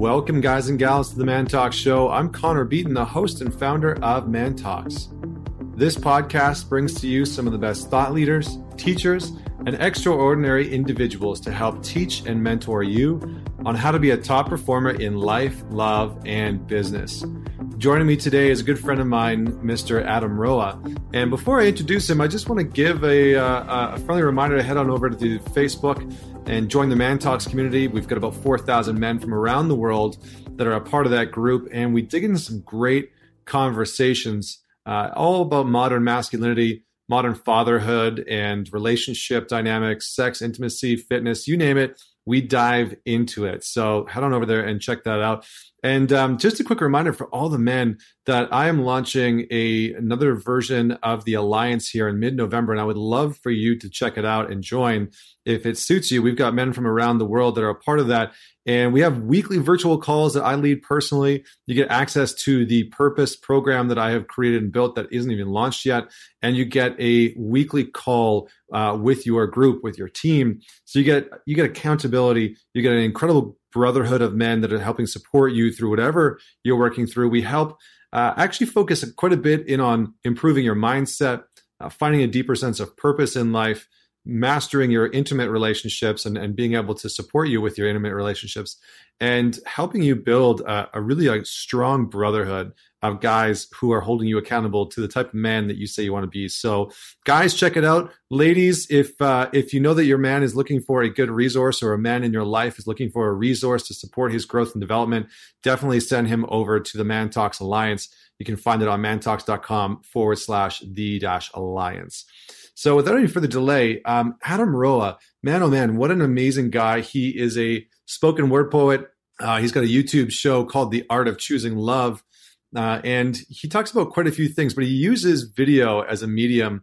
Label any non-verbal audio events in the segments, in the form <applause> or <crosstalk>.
Welcome, guys and gals, to the Man Talks Show. I'm Connor Beaton, the host and founder of Man Talks. This podcast brings to you some of the best thought leaders, teachers, and extraordinary individuals to help teach and mentor you on how to be a top performer in life, love, and business. Joining me today is a good friend of mine, Mr. Adam Roa. And before I introduce him, I just want to give a, uh, a friendly reminder to head on over to the Facebook and join the Man Talks community. We've got about 4,000 men from around the world that are a part of that group, and we dig into some great conversations, uh, all about modern masculinity, modern fatherhood, and relationship dynamics, sex, intimacy, fitness, you name it. We dive into it. So head on over there and check that out. And um, just a quick reminder for all the men that I am launching a another version of the Alliance here in mid-November, and I would love for you to check it out and join if it suits you. We've got men from around the world that are a part of that, and we have weekly virtual calls that I lead personally. You get access to the Purpose program that I have created and built that isn't even launched yet, and you get a weekly call uh, with your group, with your team. So you get you get accountability. You get an incredible brotherhood of men that are helping support you through whatever you're working through. We help uh, actually focus quite a bit in on improving your mindset, uh, finding a deeper sense of purpose in life, mastering your intimate relationships and, and being able to support you with your intimate relationships and helping you build a, a really strong brotherhood of guys who are holding you accountable to the type of man that you say you want to be. So, guys, check it out. Ladies, if uh, if you know that your man is looking for a good resource or a man in your life is looking for a resource to support his growth and development, definitely send him over to the Man Talks Alliance. You can find it on mantalks.com forward slash the dash alliance. So, without any further delay, um, Adam Roa, man, oh man, what an amazing guy. He is a spoken word poet. Uh, he's got a YouTube show called The Art of Choosing Love. Uh, and he talks about quite a few things, but he uses video as a medium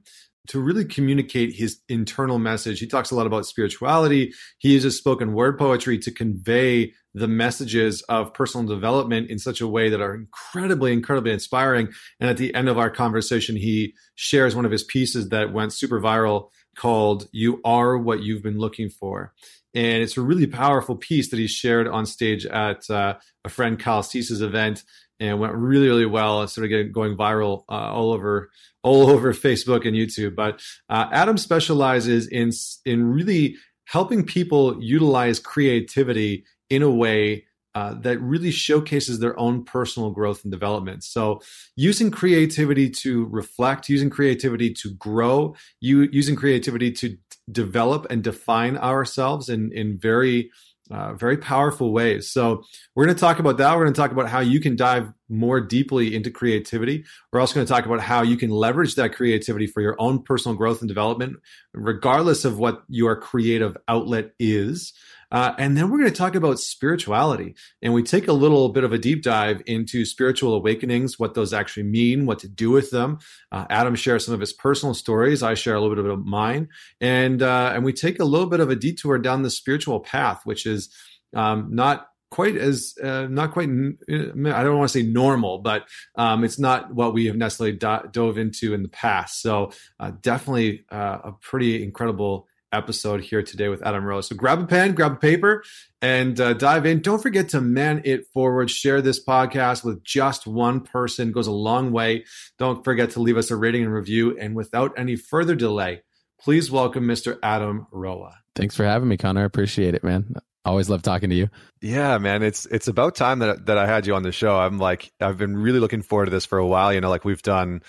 to really communicate his internal message. He talks a lot about spirituality. He uses spoken word poetry to convey the messages of personal development in such a way that are incredibly, incredibly inspiring. And at the end of our conversation, he shares one of his pieces that went super viral called You Are What You've Been Looking For. And it's a really powerful piece that he shared on stage at uh, a friend Kyle Cease's event and went really really well and started getting going viral uh, all over all <laughs> over Facebook and YouTube. But uh, Adam specializes in in really helping people utilize creativity in a way uh, that really showcases their own personal growth and development. So, using creativity to reflect, using creativity to grow, you using creativity to develop and define ourselves in in very uh, very powerful ways. So we're going to talk about that. We're going to talk about how you can dive more deeply into creativity. We're also going to talk about how you can leverage that creativity for your own personal growth and development, regardless of what your creative outlet is. Uh, and then we're going to talk about spirituality. And we take a little bit of a deep dive into spiritual awakenings, what those actually mean, what to do with them. Uh, Adam shares some of his personal stories. I share a little bit of mine. And, uh, and we take a little bit of a detour down the spiritual path, which is um, not quite as uh, not quite i don't want to say normal but um, it's not what we have necessarily do- dove into in the past so uh, definitely uh, a pretty incredible episode here today with Adam Roa. So grab a pen, grab a paper, and uh, dive in. Don't forget to man it forward. Share this podcast with just one person. It goes a long way. Don't forget to leave us a rating and review. And without any further delay, please welcome Mr. Adam Roa. Thanks for having me, Connor. I appreciate it, man. Always love talking to you. Yeah, man. It's it's about time that that I had you on the show. I'm like I've been really looking forward to this for a while. You know, like we've done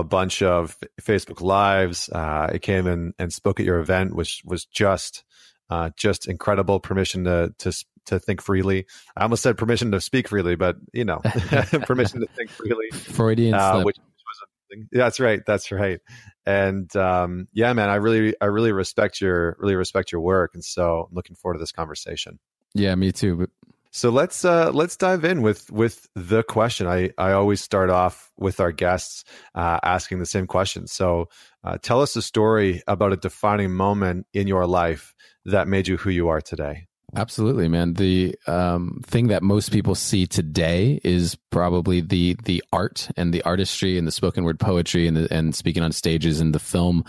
a bunch of Facebook lives. Uh, I came in and spoke at your event, which was just uh, just incredible. Permission to to to think freely. I almost said permission to speak freely, but you know, <laughs> permission to think freely. Freudian uh, slip. Which, was amazing. That's right. That's right. And um, yeah, man, I really I really respect your really respect your work, and so I'm looking forward to this conversation. Yeah, me too. So let's uh, let's dive in with with the question. I I always start off with our guests uh, asking the same question. So uh, tell us a story about a defining moment in your life that made you who you are today. Absolutely, man. The um, thing that most people see today is probably the the art and the artistry and the spoken word poetry and the, and speaking on stages and the film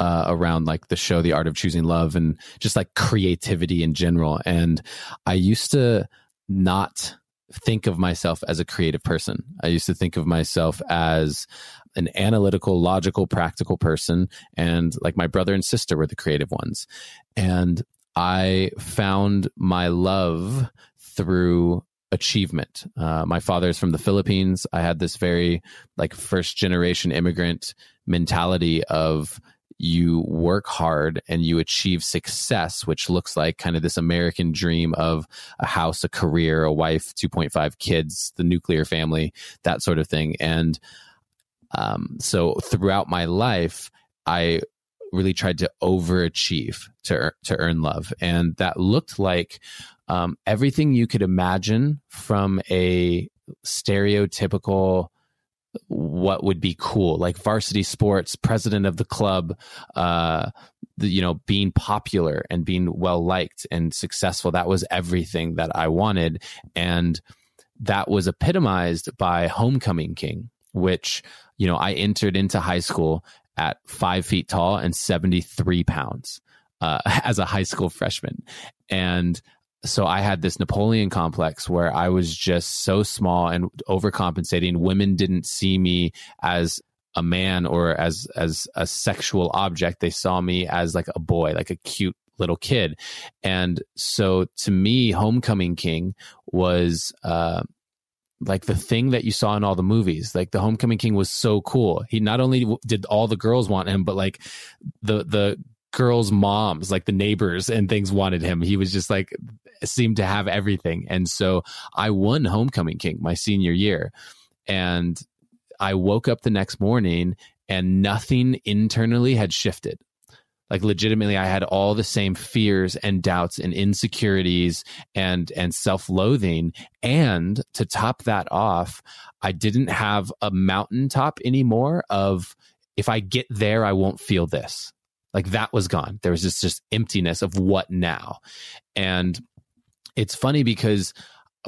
uh, around like the show, The Art of Choosing Love, and just like creativity in general. And I used to not think of myself as a creative person. I used to think of myself as an analytical, logical, practical person. And like my brother and sister were the creative ones. And I found my love through achievement. Uh, my father is from the Philippines. I had this very like first generation immigrant mentality of you work hard and you achieve success, which looks like kind of this American dream of a house, a career, a wife, 2.5 kids, the nuclear family, that sort of thing. And um, so throughout my life, I really tried to overachieve to to earn love, and that looked like um, everything you could imagine from a stereotypical what would be cool. Like varsity sports president of the club uh the, you know being popular and being well liked and successful. That was everything that i wanted. And that was epitomized by homecoming king which you know i entered into high school at five feet tall and 73 pounds uh, <laughs> as a high school freshman. And so I had this Napoleon complex where I was just so small and overcompensating. Women didn't see me as a man or as as a sexual object. They saw me as like a boy, like a cute little kid. And so to me, Homecoming King was uh, like the thing that you saw in all the movies. Like the Homecoming King was so cool. He not only did all the girls want him, but like the the girls' moms, like the neighbors and things wanted him. He was just like seemed to have everything. And so I won Homecoming King my senior year. And I woke up the next morning and nothing internally had shifted. Like legitimately, I had all the same fears and doubts and insecurities and and self-loathing. And to top that off, I didn't have a mountaintop anymore of if I get there, I won't feel this. Like that was gone. There was this just emptiness of what now. And it's funny because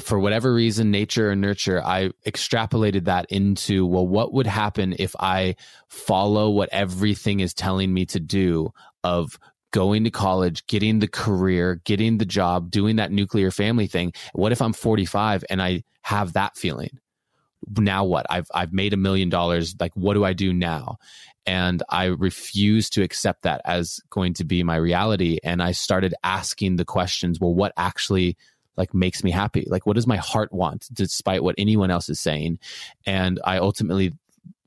for whatever reason, nature and nurture, I extrapolated that into, well, what would happen if I follow what everything is telling me to do of going to college, getting the career, getting the job, doing that nuclear family thing? What if I'm 45 and I have that feeling? Now what? I've I've made a million dollars. Like what do I do now? And I refused to accept that as going to be my reality. And I started asking the questions, well, what actually like makes me happy? Like, what does my heart want despite what anyone else is saying? And I ultimately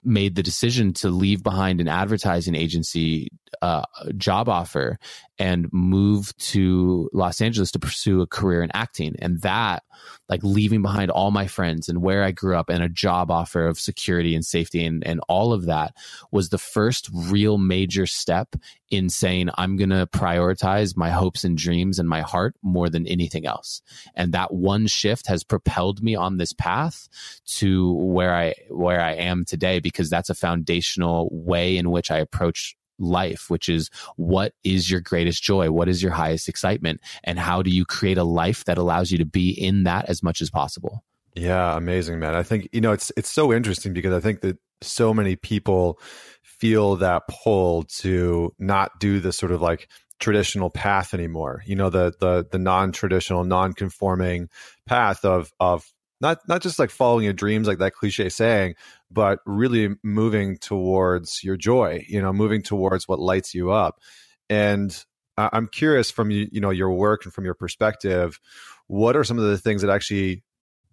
made the decision to leave behind an advertising agency uh, job offer and move to Los Angeles to pursue a career in acting. And that like leaving behind all my friends and where I grew up and a job offer of security and safety and, and all of that was the first real major step in saying, I'm going to prioritize my hopes and dreams and my heart more than anything else. And that one shift has propelled me on this path to where I, where I am today, because that's a foundational way in which I approach life, which is what is your greatest joy? What is your highest excitement? And how do you create a life that allows you to be in that as much as possible? Yeah, amazing, man. I think, you know, it's it's so interesting because I think that so many people feel that pull to not do the sort of like traditional path anymore. You know, the the the non-traditional, non-conforming path of of not not just like following your dreams like that cliche saying but really moving towards your joy you know moving towards what lights you up. And i'm curious from you know your work and from your perspective what are some of the things that actually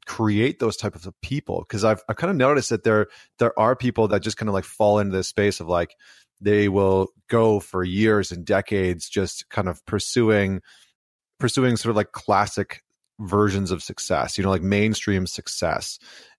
create those type of people? Because I've, I've kind of noticed that there there are people that just kind of like fall into this space of like they will go for years and decades just kind of pursuing pursuing sort of like classic versions of success, you know, like mainstream success.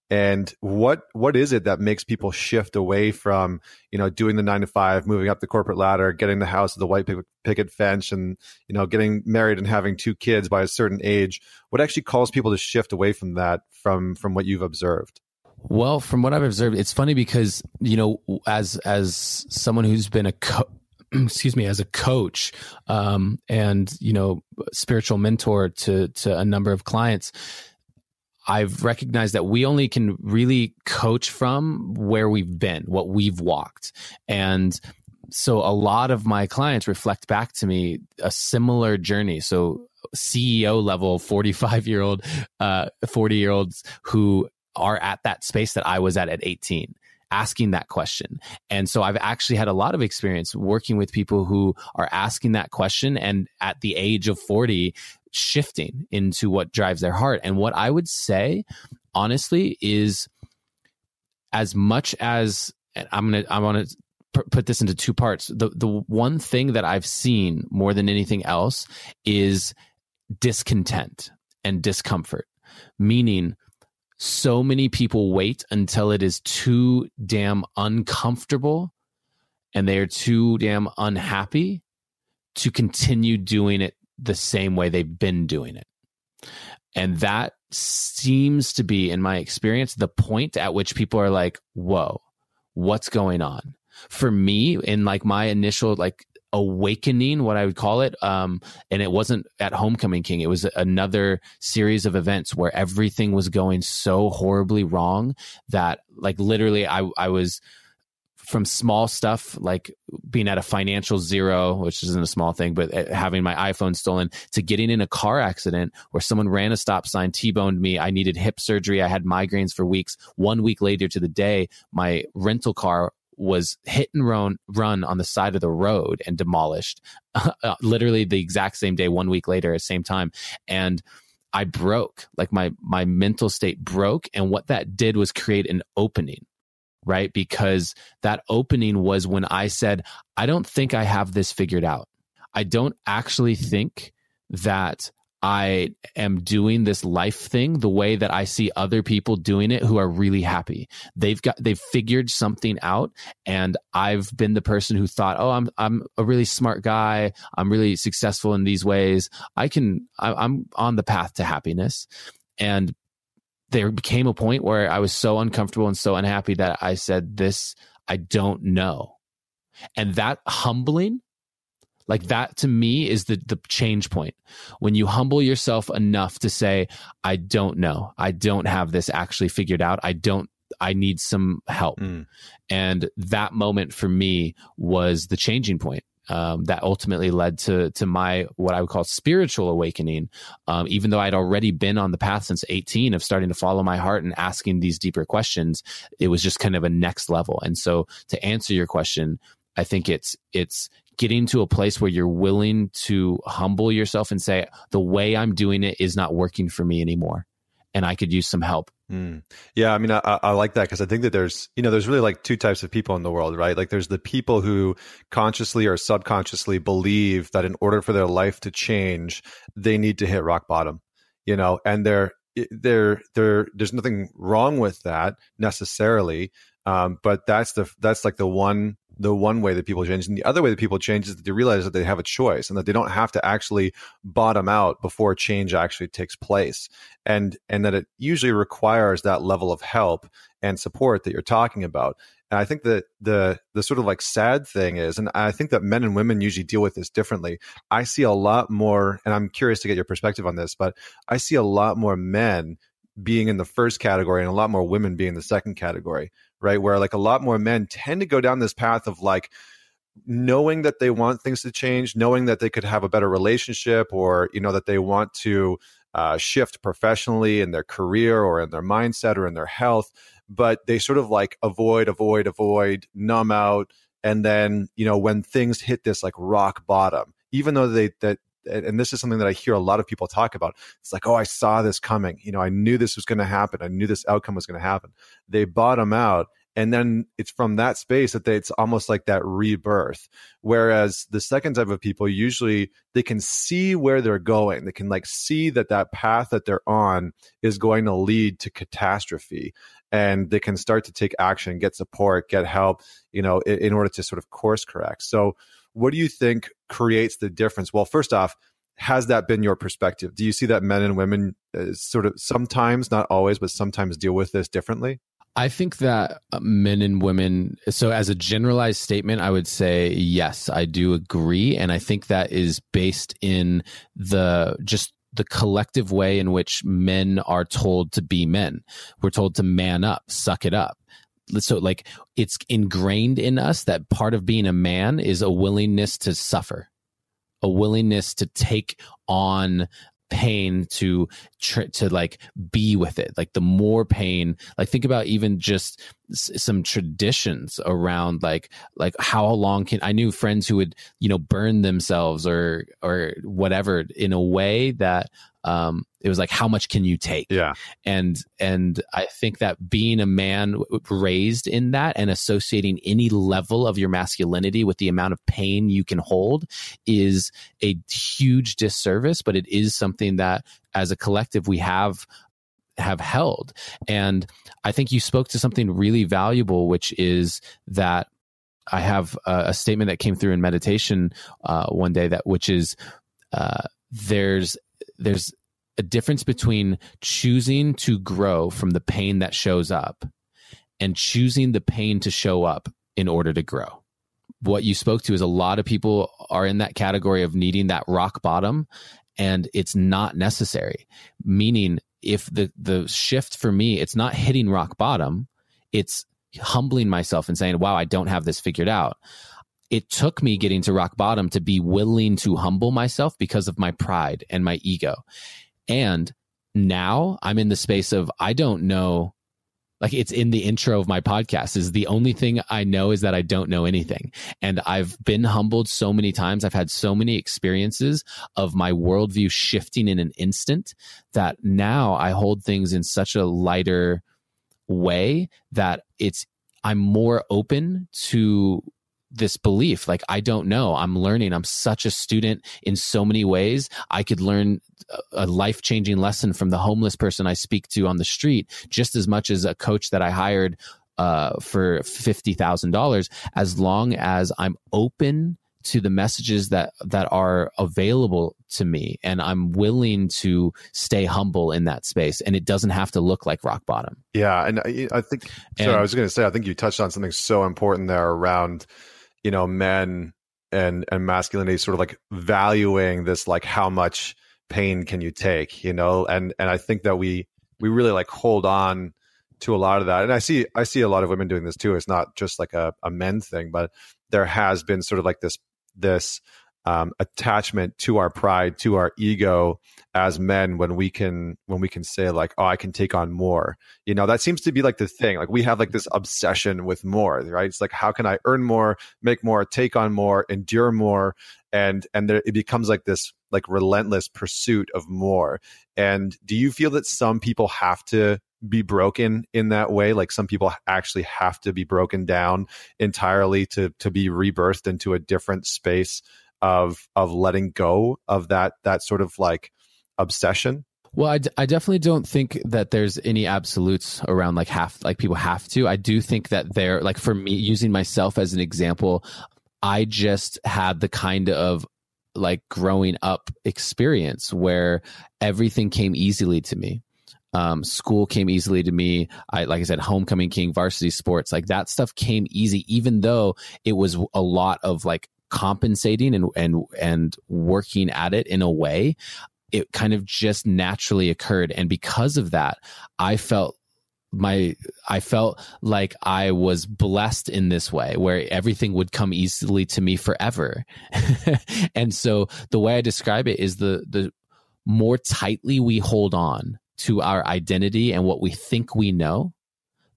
And what what is it that makes people shift away from you know doing the nine to five, moving up the corporate ladder, getting the house with the white picket fence, and you know getting married and having two kids by a certain age? What actually calls people to shift away from that from from what you've observed? Well, from what I've observed, it's funny because you know, as as someone who's been a co- <clears throat> excuse me, as a coach um, and you know spiritual mentor to to a number of clients, I've recognized that we only can really coach from where we've been, what we've walked, and so a lot of my clients reflect back to me a similar journey. So CEO level 45 year old, uh, 40 year olds who are at that space that I was at at 18 asking that question. And so I've actually had a lot of experience working with people who are asking that question and at the age of 40 shifting into what drives their heart. And what I would say honestly is as much as I'm going to I want to put this into two parts. The the one thing that I've seen more than anything else is discontent and discomfort. Meaning so many people wait until it is too damn uncomfortable and they are too damn unhappy to continue doing it the same way they've been doing it. And that seems to be, in my experience, the point at which people are like, whoa, what's going on? For me, in like my initial like awakening, what I would call it. Um, and it wasn't at Homecoming King. It was another series of events where everything was going so horribly wrong that like literally I, I was from small stuff like being at a financial zero, which isn't a small thing, but uh, having my iPhone stolen to getting in a car accident where someone ran a stop sign, T-boned me. I needed hip surgery. I had migraines for weeks. One week later to the day, my rental car was hit and run run on the side of the road and demolished <laughs> uh, literally the exact same day one week later at the same time. And i broke like my my mental state broke. And what that did was create an opening right? Because that opening was when i said i don't think i have this figured out. I don't actually think that I am doing this life thing the way that I see other people doing it who are really happy. They've got they've figured something out and I've been the person who thought, "Oh, I'm I'm a really smart guy. I'm really successful in these ways. I can I, I'm on the path to happiness." And there became a point where I was so uncomfortable and so unhappy that I said, "This I don't know." And that humbling like that to me is the the change point. When you humble yourself enough to say, I don't know. I don't have this actually figured out. I don't I need some help. Mm. And that moment for me was the changing point. Um, that ultimately led to to my what I would call spiritual awakening. Um, even though I'd already been on the path since 18 of starting to follow my heart and asking these deeper questions, it was just kind of a next level. And so, to answer your question, I think it's it's getting to a place where you're willing to humble yourself and say, the way I'm doing it is not working for me anymore. And I could use some help. Mm. Yeah, I mean, I, I like that because I think that there's, you know, there's really like two types of people in the world, right? Like there's the people who consciously or subconsciously believe that in order for their life to change, they need to hit rock bottom, you know, and they're, there, there, there's nothing wrong with that necessarily. Um, but that's the, that's like the one the one way that people change. And the other way that people change is that they realize that they have a choice and that they don't have to actually bottom out before change actually takes place. And and that it usually requires that level of help and support that you're talking about. And I think that the the sort of like sad thing is, and I think that men and women usually deal with this differently. I see a lot more, and I'm curious to get your perspective on this, but I see a lot more men being in the first category and a lot more women being in the second category right? Where like a lot more men tend to go down this path of like knowing that they want things to change, knowing that they could have a better relationship or, you know, that they want to uh, shift professionally in their career or in their mindset or in their health, but they sort of like avoid, avoid, avoid, numb out. And then, you know, when things hit this like rock bottom, even though they, that and this is something that I hear a lot of people talk about. It's like, oh, I saw this coming. You know, I knew this was going to happen. I knew this outcome was going to happen. They bottom out. And then it's from that space that they, it's almost like that rebirth. Whereas the second type of people, usually they can see where they're going. They can like see that that path that they're on is going to lead to catastrophe and they can start to take action, get support, get help, you know, in, in order to sort of course correct. So what do you think creates the difference? Well, first off, has that been your perspective? Do you see that men and women uh, sort of sometimes, not always, but sometimes deal with this differently? I think that uh, men and women, so as a generalized statement, I would say yes, I do agree. And I think that is based in the just the collective way in which men are told to be men. We're told to man up, suck it up so like it's ingrained in us that part of being a man is a willingness to suffer a willingness to take on pain to tr- to like be with it. Like the more pain like think about even just s- some traditions around like like how long can i knew friends who would you know burn themselves or or whatever in a way that um it was like how much can you take? Yeah. And and i think that being a man raised in that and associating any level of your masculinity with the amount of pain you can hold is a huge disservice but it is something that as a collective we have have held. And i think you spoke to something really valuable which is that i have a, a statement that came through in meditation uh, one day that which is uh, there's there's a difference between choosing to grow from the pain that shows up and choosing the pain to show up in order to grow. What you spoke to is a lot of people are in that category of needing that rock bottom and it's not necessary. Meaning if the the shift for me it's not hitting rock bottom, it's humbling myself and saying, "Wow, I don't have this figured out." It took me getting to rock bottom to be willing to humble myself because of my pride and my ego and now I'm in the space of I don't know like it's in the intro of my podcast is the only thing I know is that I don't know anything. And I've been humbled so many times. I've had so many experiences of my worldview shifting in an instant that now I hold things in such a lighter way that it's I'm more open to this belief like i don't know. I'm learning. I'm such a student in so many ways. I could learn a life changing lesson from the homeless person i speak to on the street just as much as a coach that i hired uh, for $50000 as long as i'm open to the messages that that are available to me and i'm willing to stay humble in that space and it doesn't have to look like rock bottom. Yeah and i, I think so i was going to say i think you touched on something so important there around you know men and and masculinity sort of like valuing this like how much pain can you take you know? And and i think that we we really like hold on to a lot of that. And i see i see a lot of women doing this too. It's not just like a, a men thing but there has been sort of like this this um, attachment to our pride to our ego as men when we can when we can say like oh i can take on more. You know that seems to be like the thing. Like we have like this obsession with more right? It's like how can i earn more make more take on more endure more? And and there, it becomes like this like relentless pursuit of more. And do you feel that some people have to be broken in that way? Like some people actually have to be broken down entirely to to be rebirthed into a different space of of letting go of that that sort of like obsession? Well I, d- I definitely don't think that there's any absolutes around like half like people have to. I do think that they're like for me using myself as an example i just had the kind of like growing up experience where everything came easily to me. Um, school came easily to me. I, like I said, homecoming king, varsity sports, like that stuff came easy, even though it was a lot of like compensating and and and working at it in a way it kind of just naturally occurred. And because of that i felt my i felt like i was blessed in this way where everything would come easily to me forever. <laughs> And so the way i describe it is the the more tightly we hold on to our identity and what we think we know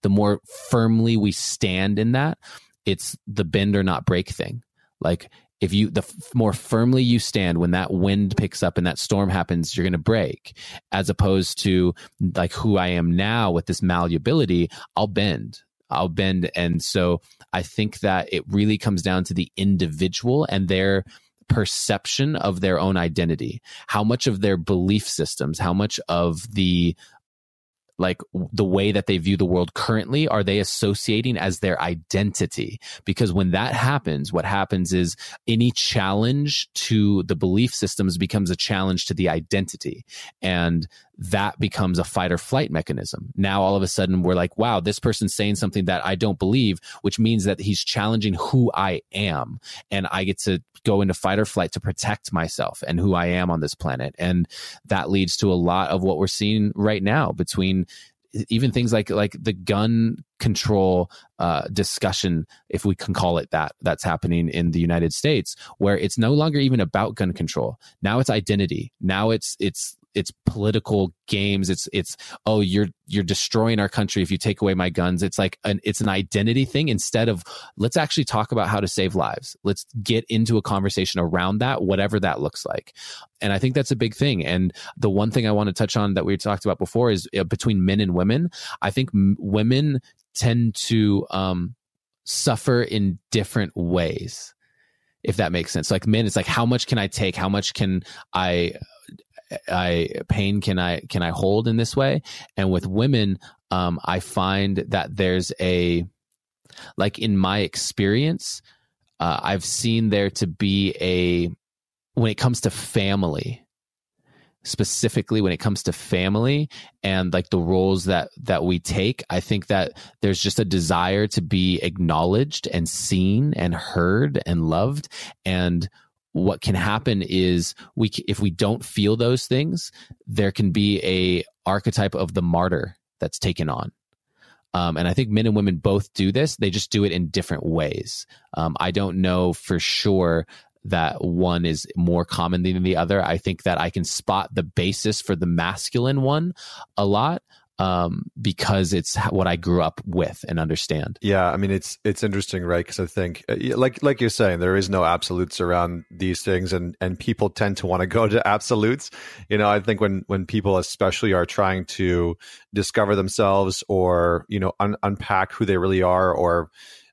the more firmly we stand in that it's the bend or not break thing like if you the f- more firmly you stand when that wind picks up and that storm happens you're going to break as opposed to like who i am now with this malleability i'll bend. I'll bend and so i think that it really comes down to the individual and their perception of their own identity. How much of their belief systems how much of the like the way that they view the world currently are they associating as their identity? Because when that happens what happens is any challenge to the belief systems becomes a challenge to the identity. And that becomes a fight or flight mechanism. Now, all of a sudden, we're like, wow, this person's saying something that I don't believe, which means that he's challenging who I am. And I get to go into fight or flight to protect myself and who I am on this planet. And that leads to a lot of what we're seeing right now between even things like like the gun control uh, discussion, if we can call it that, that's happening in the United States, where it's no longer even about gun control. Now it's identity. Now it's it's it's political games. It's it's oh you're you're destroying our country if you take away my guns. It's like an it's an identity thing instead of let's actually talk about how to save lives. Let's get into a conversation around that, whatever that looks like. And I think that's a big thing. And the one thing I want to touch on that we talked about before is uh, between men and women. I think m- women tend to um, suffer in different ways if that makes sense like men it's like how much can i take how much can i I pain can I can I hold in this way? And with women, um, I find that there's a like in my experience, uh, I've seen there to be a when it comes to family specifically when it comes to family and like the roles that that we take i think that there's just a desire to be acknowledged and seen and heard and loved and what can happen is we if we don't feel those things there can be a archetype of the martyr that's taken on. Um, and i think men and women both do this. They just do it in different ways. Um, i don't know for sure that one is more common than the other. I think that i can spot the basis for the masculine one a lot um, because it's what I grew up with and understand. Yeah, I mean it's it's interesting, right? Because I think, uh, like like you're saying, there is no absolutes around these things, and and people tend to want to go to <laughs> absolutes. You know, I think when when people especially are trying to discover themselves or you know un- unpack who they really are or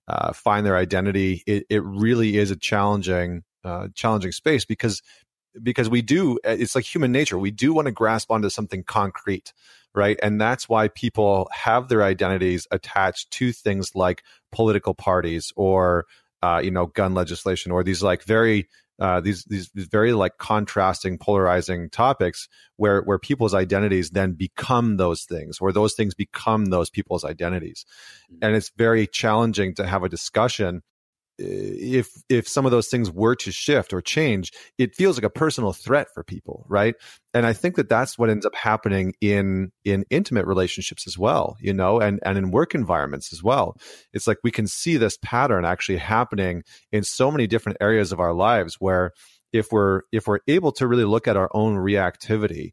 uh, find their identity, it, it really is a challenging uh, challenging space because because we do it's like human nature we do want to grasp onto something concrete right? And that's why people have their identities attached to things like political parties or uh, you know gun legislation or these like very uh, these, these very like contrasting, polarizing topics where where people's identities then become those things, or those things become those people's identities, mm-hmm. and it's very challenging to have a discussion Eh, if if some of those things were to shift or change it feels like a personal threat for people right? And i think that that's what ends up happening in in intimate relationships as well you know and and in work environments as well. It's like we can see this pattern actually happening in so many different areas of our lives where if we're if we're able to really look at our own reactivity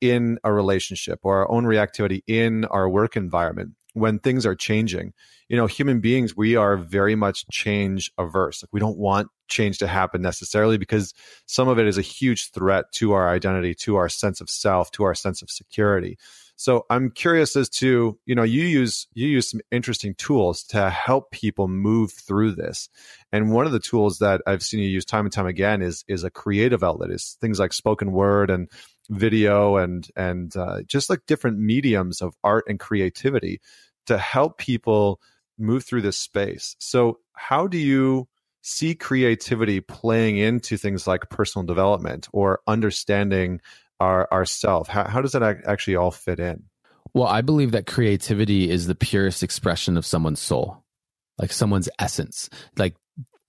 in a relationship or our own reactivity in our work environment when things are changing you know, human beings, we are very much change averse. Like we don't want change to happen necessarily because some of it is a huge threat to our identity, to our sense of self, to our sense of security. So I'm curious as to, you know, you use you use some interesting tools to help people move through this. And one of the tools that I've seen you use time and time again is is a creative outlet, is things like spoken word and video and and uh, just like different mediums of art and creativity to help people move through this space. So, how do you see creativity playing into things like personal development or understanding our ourself? How, how does that actually all fit in? Well, I believe that creativity is the purest expression of someone's soul, like someone's essence. Like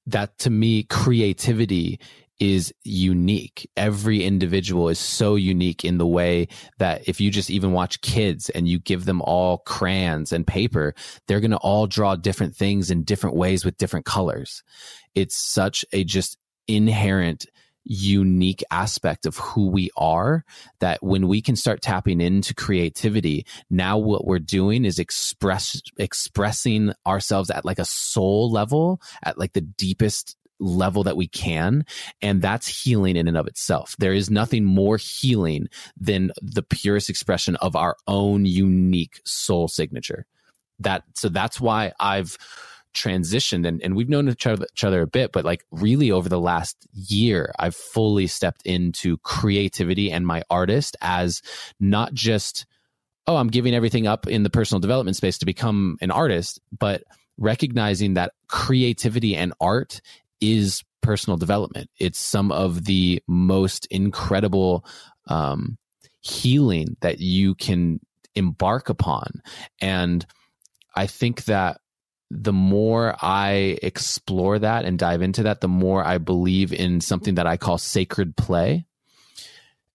that to me, creativity is unique. Every individual is so unique in the way that if you just even watch kids and you give them all crayons and paper, they're going to all draw different things in different ways with different colors. It's such a just inherent unique aspect of who we are that when we can start tapping into creativity now what we're doing is express expressing ourselves at like a soul level at like the deepest level that we can. And that's healing in and of itself. There is nothing more healing than the purest expression of our own unique soul signature. That, so that's why I've transitioned and, and we've known each other, each other a bit, but like really over the last year, I've fully stepped into creativity and my artist as not just, oh, I'm giving everything up in the personal development space to become an artist, but recognizing that creativity and art is personal development. It's some of the most incredible um, healing that you can embark upon. And I think that the more I explore that and dive into that, the more I believe in something that I call sacred play.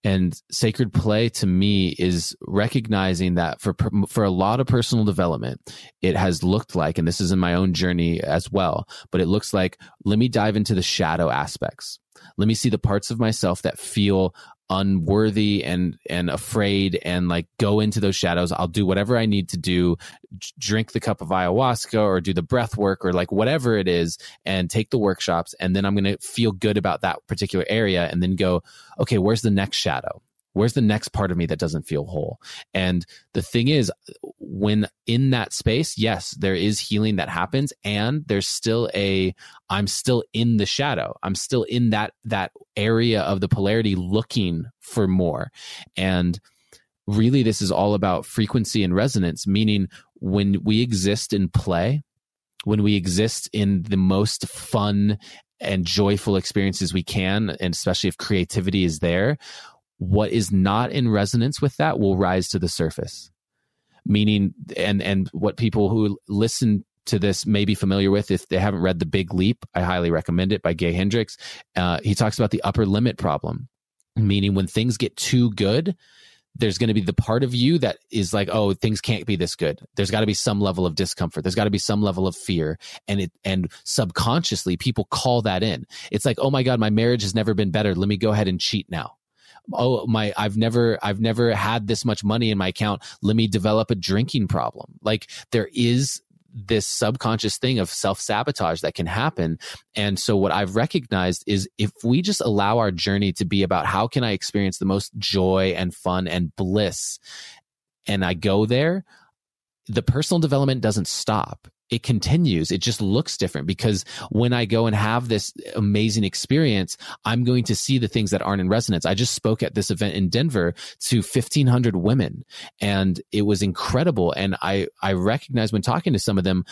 And sacred play to me is recognizing that for for a lot of personal development, it has looked like, and this is in my own journey as well, but it looks like let me dive into the shadow aspects. Let me see the parts of myself that feel unworthy and and afraid and like go into those shadows. I'll do whatever i need to do drink the cup of ayahuasca or do the breath work or like whatever it is and take the workshops. And then i'm going to feel good about that particular area and then go okay where's the next shadow where's the next part of me that doesn't feel whole? And the thing is when in that space yes there is healing that happens and there's still a i'm still in the shadow. I'm still in that that area of the polarity looking for more. And really this is all about frequency and resonance meaning when we exist in play when we exist in the most fun and joyful experiences we can and especially if creativity is there what is not in resonance with that will rise to the surface. Meaning and and what people who listen to this may be familiar with if they haven't read the big leap i highly recommend it by gay hendricks. Uh, he talks about the upper limit problem. Meaning when things get too good there's going to be the part of you that is like oh things can't be this good. There's got to be some level of discomfort. There's got to be some level of fear. And it and subconsciously people call that in. It's like oh my god my marriage has never been better. Let me go ahead and cheat now oh my i've never i've never had this much money in my account. Let me develop a drinking problem. Like there is this subconscious thing of self sabotage that can happen. And so, what I've recognized is if we just allow our journey to be about how can I experience the most joy and fun and bliss, and I go there, the personal development doesn't stop it continues. It just looks different because when I go and have this amazing experience, I'm going to see the things that aren't in resonance. I just spoke at this event in Denver to 1500 women and it was incredible. And I, I recognized when talking to some of them,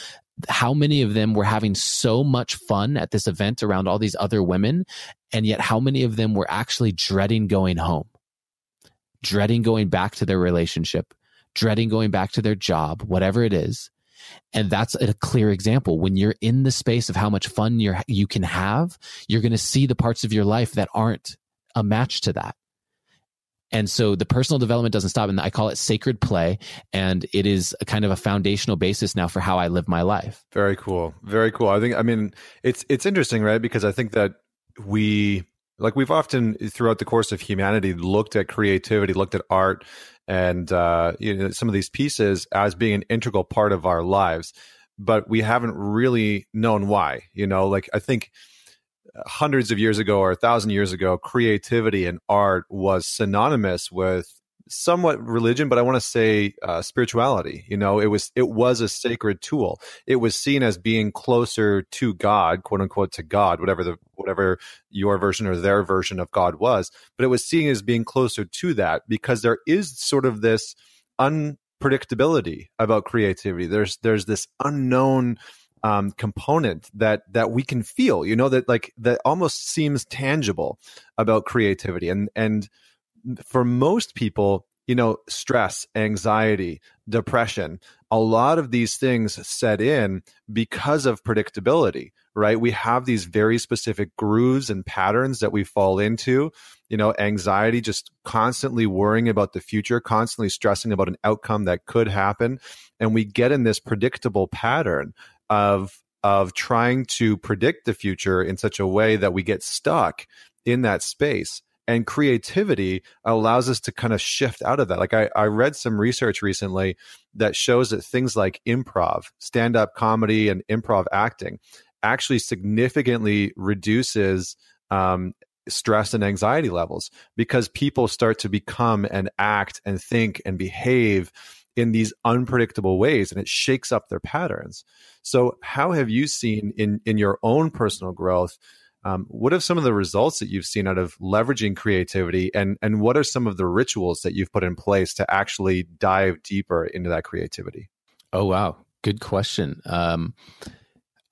how many of them were having so much fun at this event around all these other women. And yet how many of them were actually dreading going home, dreading going back to their relationship, dreading going back to their job, whatever it is and that's a clear example. When you're in the space of how much fun you're, you can have, you're going to see the parts of your life that aren't a match to that. And so the personal development doesn't stop. And I call it sacred play. And it is a kind of a foundational basis now for how I live my life. Very cool. Very cool. I think, I mean, it's, it's interesting, right? Because I think that we, like we've often throughout the course of humanity looked at creativity, looked at art and uh, you know some of these pieces as being an integral part of our lives but we haven't really known why you know? Like i think hundreds of years ago or a thousand years ago creativity and art was synonymous with somewhat religion, but I want to say uh, spirituality. You know, it was it was a sacred tool. It was seen as being closer to God, quote unquote, to God, whatever the whatever your version or their version of God was. But it was seen as being closer to that because there is sort of this unpredictability about creativity. There's there's this unknown um, component that that we can feel. You know that like that almost seems tangible about creativity and and for most people, you know, stress, anxiety, depression, a lot of these things set in because of predictability, right? We have these very specific grooves and patterns that we fall into. You know, anxiety, just constantly worrying about the future, constantly stressing about an outcome that could happen. And we get in this predictable pattern of of trying to predict the future in such a way that we get stuck in that space and creativity allows us to kind of shift out of that. Like I, I read some research recently that shows that things like improv stand-up comedy and improv acting actually significantly reduces um, stress and anxiety levels because people start to become and act and think and behave in these unpredictable ways and it shakes up their patterns. So how have you seen in in your own personal growth um, what are some of the results that you've seen out of leveraging creativity, and and what are some of the rituals that you've put in place to actually dive deeper into that creativity? Oh wow, good question. Um,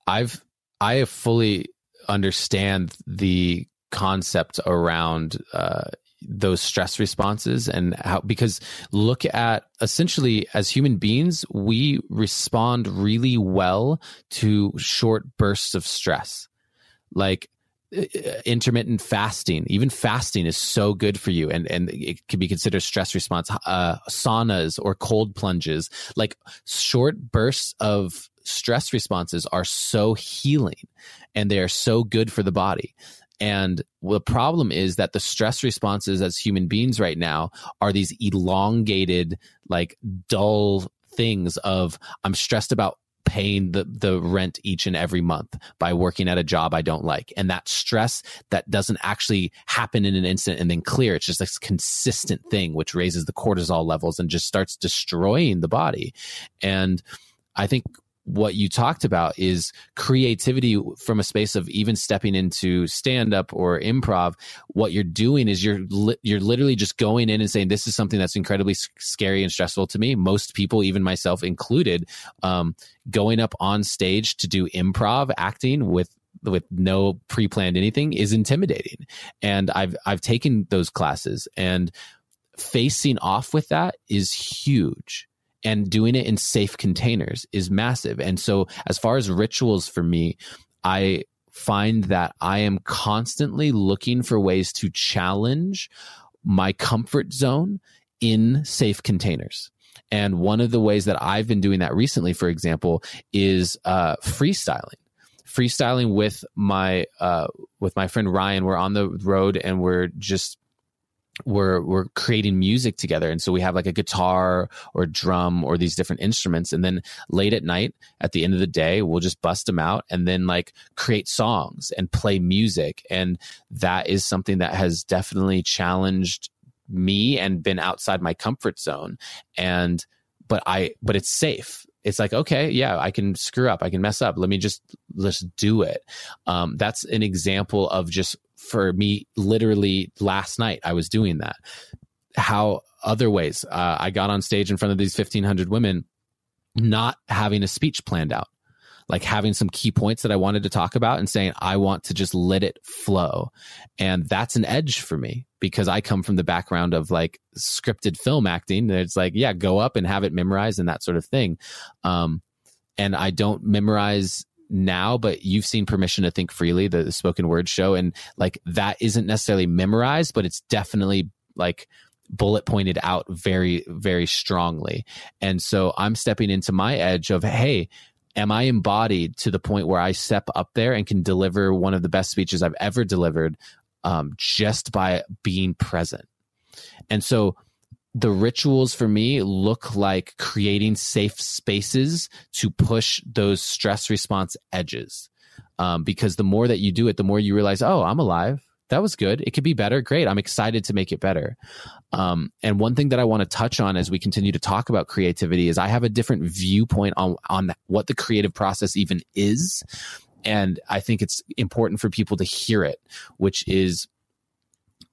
I've I fully understand the concept around uh, those stress responses and how because look at essentially as human beings we respond really well to short bursts of stress like intermittent fasting. Even fasting is so good for you and and it can be considered stress response. Uh, saunas or cold plunges like short bursts of stress responses are so healing and they are so good for the body. And the problem is that the stress responses as human beings right now are these elongated like dull things of i'm stressed about paying the, the rent each and every month by working at a job I don't like. And that stress that doesn't actually happen in an instant and then clear. It's just this consistent thing, which raises the cortisol levels and just starts destroying the body. And I think what you talked about is creativity from a space of even stepping into stand up or improv. What you're doing is you're li- you're literally just going in and saying this is something that's incredibly scary and stressful to me. Most people even myself included um, going up on stage to do improv acting with with no pre-planned anything is intimidating. And i've i've taken those classes and facing off with that is huge and doing it in safe containers is massive. And so, as far as rituals for me, I find that I am constantly looking for ways to challenge my comfort zone in safe containers. And one of the ways that I've been doing that recently, for example, is uh, freestyling. Freestyling with my uh, with my friend Ryan. We're on the road and we're just we're we're creating music together. And so we have like a guitar or drum or these different instruments. And then late at night at the end of the day we'll just bust them out and then like create songs and play music. And that is something that has definitely challenged me and been outside my comfort zone. And but I but it's safe. It's like okay yeah i can screw up. I can mess up. Let me just let's do it. Um, that's an example of just for me literally last night i was doing that. How other ways uh, i got on stage in front of these 1500 women not having a speech planned out like having some key points that i wanted to talk about and saying i want to just let it flow. And that's an edge for me because i come from the background of like scripted film acting it's like yeah go up and have it memorized and that sort of thing. Um, and i don't memorize now, but you've seen Permission to Think Freely, the, the spoken word show, and like that isn't necessarily memorized, but it's definitely like bullet pointed out very, very strongly. And so I'm stepping into my edge of, hey, am I embodied to the point where I step up there and can deliver one of the best speeches I've ever delivered um, just by being present? And so the rituals for me look like creating safe spaces to push those stress response edges. Um, because the more that you do it, the more you realize, oh, I'm alive. That was good. It could be better. Great. I'm excited to make it better. Um, and one thing that I want to touch on as we continue to talk about creativity is I have a different viewpoint on, on what the creative process even is. And I think it's important for people to hear it, which is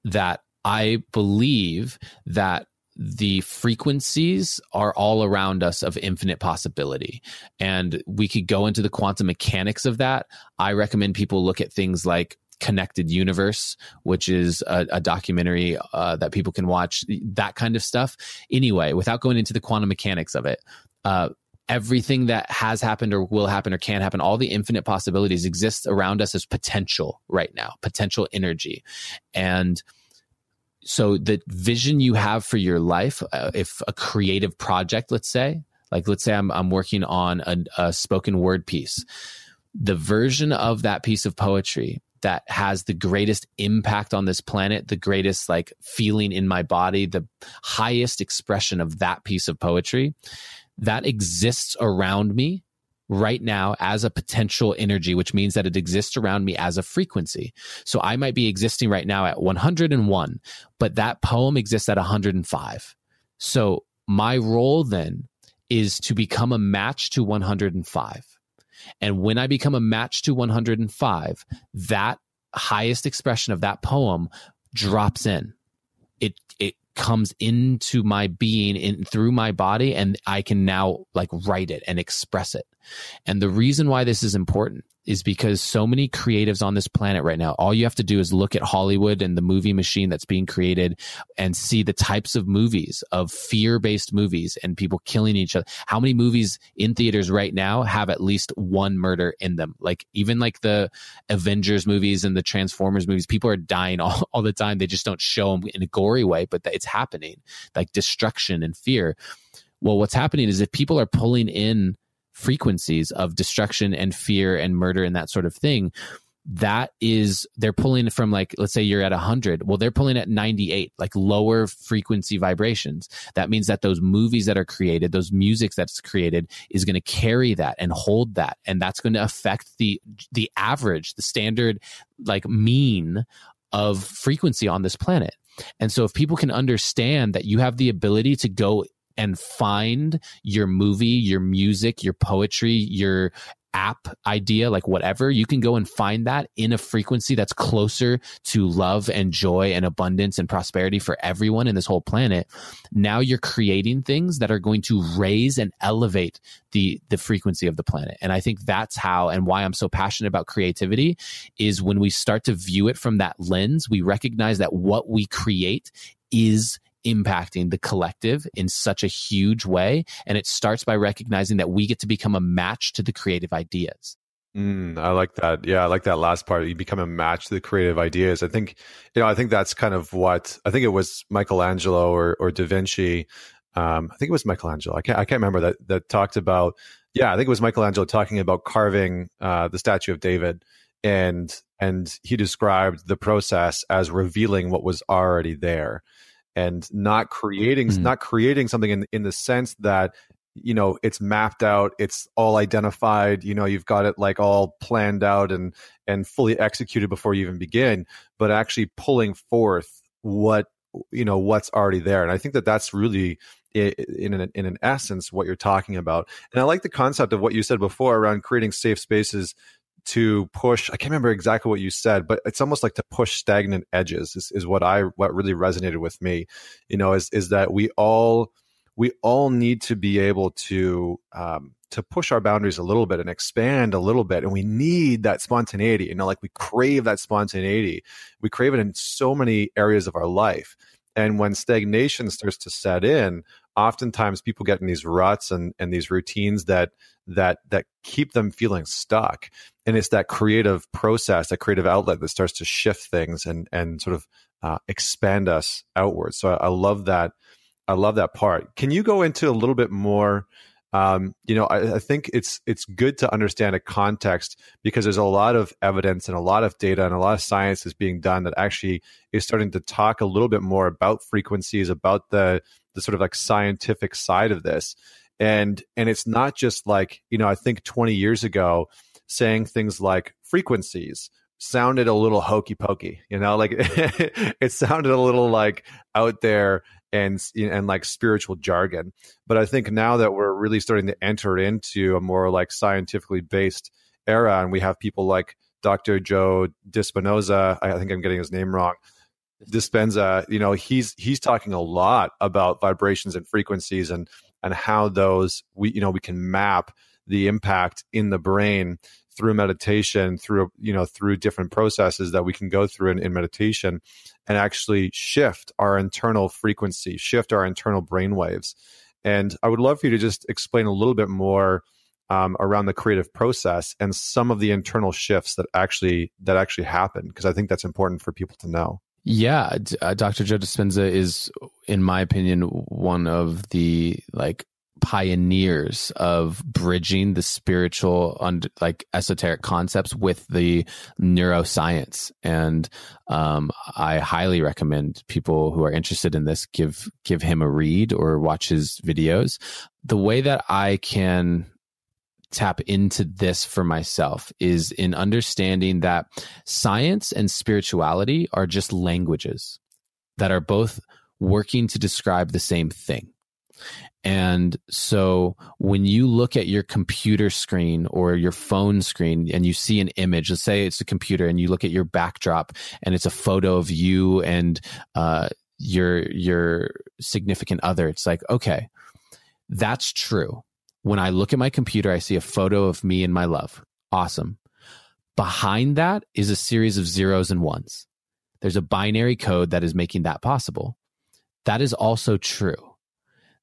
that I believe that the frequencies are all around us of infinite possibility. And we could go into the quantum mechanics of that. I recommend people look at things like Connected Universe, which is a, a documentary uh, that people can watch, that kind of stuff. Anyway, without going into the quantum mechanics of it, uh, everything that has happened or will happen or can happen, all the infinite possibilities exist around us as potential right now, potential energy. And so the vision you have for your life uh, if a creative project let's say like let's say i'm, I'm working on a, a spoken word piece the version of that piece of poetry that has the greatest impact on this planet the greatest like feeling in my body the highest expression of that piece of poetry that exists around me right now as a potential energy, which means that it exists around me as a frequency. So I might be existing right now at 101, but that poem exists at 105. So my role then is to become a match to 105. And when I become a match to 105, that highest expression of that poem drops in. It it comes into my being in through my body and I can now like write it and express it. And the reason why this is important is because so many creatives on this planet right now, all you have to do is look at Hollywood and the movie machine that's being created and see the types of movies of fear based movies and people killing each other. How many movies in theaters right now have at least one murder in them? Like even like the Avengers movies and the Transformers movies, people are dying <laughs> all, all the time. They just don't show them in a gory way, but it's happening like destruction and fear. Well, what's happening is if people are pulling in frequencies of destruction and fear and murder and that sort of thing that is they're pulling from like let's say you're at 100 well they're pulling at 98 like lower frequency vibrations. That means that those movies that are created those music that's created is going to carry that and hold that. And that's going to affect the the average the standard like mean of frequency on this planet. And so if people can understand that you have the ability to go and find your movie, your music, your poetry, your app idea, like whatever, you can go and find that in a frequency that's closer to love and joy and abundance and prosperity for everyone in this whole planet. Now you're creating things that are going to raise and elevate the the frequency of the planet. And I think that's how and why I'm so passionate about creativity is when we start to view it from that lens, we recognize that what we create is impacting the collective in such a huge way. And it starts by recognizing that we get to become a match to the creative ideas. Mm, I like that. Yeah, I like that last part. You become a match to the creative ideas. I think, you know, I think that's kind of what I think it was Michelangelo or or Da Vinci. Um, I think it was Michelangelo. I can't I can't remember that that talked about. Yeah, I think it was Michelangelo talking about carving uh, the statue of David, and and he described the process as revealing what was already there and not creating mm. not creating something in in the sense that you know it's mapped out it's all identified you know you've got it like all planned out and and fully executed before you even begin but actually pulling forth what you know what's already there and i think that that's really in an, in an essence what you're talking about and i like the concept of what you said before around creating safe spaces to push i can't remember exactly what you said but it's almost like to push stagnant edges is, is what i what really resonated with me you know is is that we all we all need to be able to um, to push our boundaries a little bit and expand a little bit and we need that spontaneity you know like we crave that spontaneity. We crave it in so many areas of our life and when stagnation starts to set in oftentimes people get in these ruts and, and these routines that that that keep them feeling stuck. And it's that creative process that creative outlet that starts to shift things and and sort of uh, expand us outwards. So I, I, love that i love that part. Can you go into a little bit more um, you know I, I think it's it's good to understand a context because there's a lot of evidence and a lot of data and a lot of science is being done that actually is starting to talk a little bit more about frequencies about the the sort of like scientific side of this. And and it's not just like you know i think 20 years ago saying things like frequencies sounded a little hokey pokey you know like <laughs> it sounded a little like out there and and like spiritual jargon. But i think now that we're really starting to enter into a more like scientifically based era and we have people like dr joe dispenza i think i'm getting his name wrong Dispenza, you know, he's he's talking a lot about vibrations and frequencies and and how those we you know we can map the impact in the brain through meditation through you know through different processes that we can go through in, in meditation and actually shift our internal frequency shift our internal brain waves and i would love for you to just explain a little bit more um, around the creative process and some of the internal shifts that actually that actually happen because i think that's important for people to know yeah, uh, Dr. Joe Dispenza is, in my opinion, one of the like pioneers of bridging the spiritual und- like esoteric concepts with the neuroscience and um, i highly recommend people who are interested in this give give him a read or watch his videos the way that i can tap into this for myself is in understanding that science and spirituality are just languages that are both working to describe the same thing. And so when you look at your computer screen or your phone screen and you see an image, let's say it's a computer and you look at your backdrop and it's a photo of you and uh, your your significant other, it's like, okay, that's true when I look at my computer, I see a photo of me and my love. Awesome. behind that is a series of zeros and ones. There's a binary code that is making that possible. That is also true.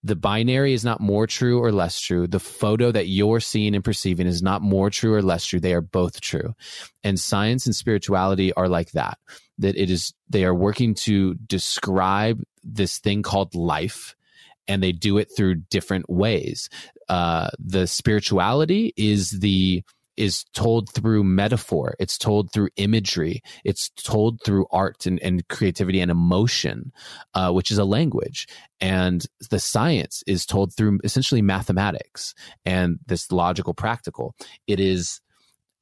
The binary is not more true or less true. The photo that you're seeing and perceiving is not more true or less true. They are both true. And science and spirituality are like that. That it is, they are working to describe this thing called life and they do it through different ways. Uh, the spirituality is the, is told through metaphor. It's told through imagery. It's told through art and, and creativity and emotion, uh, which is a language. And the science is told through essentially mathematics and this logical practical. It is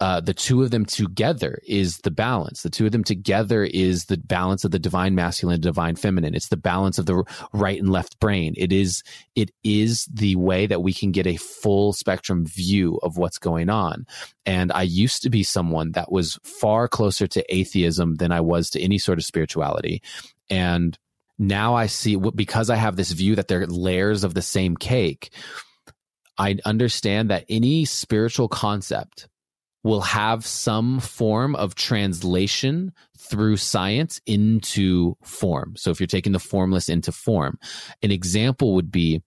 uh, the two of them together is the balance. The two of them together is the balance of the divine masculine and divine feminine. It's the balance of the right and left brain. It is it is the way that we can get a full spectrum view of what's going on. And I used to be someone that was far closer to atheism than I was to any sort of spirituality. And now I see because I have this view that they're layers of the same cake. I understand that any spiritual concept will have some form of translation through science into form. So if you're taking the formless into form, an example would be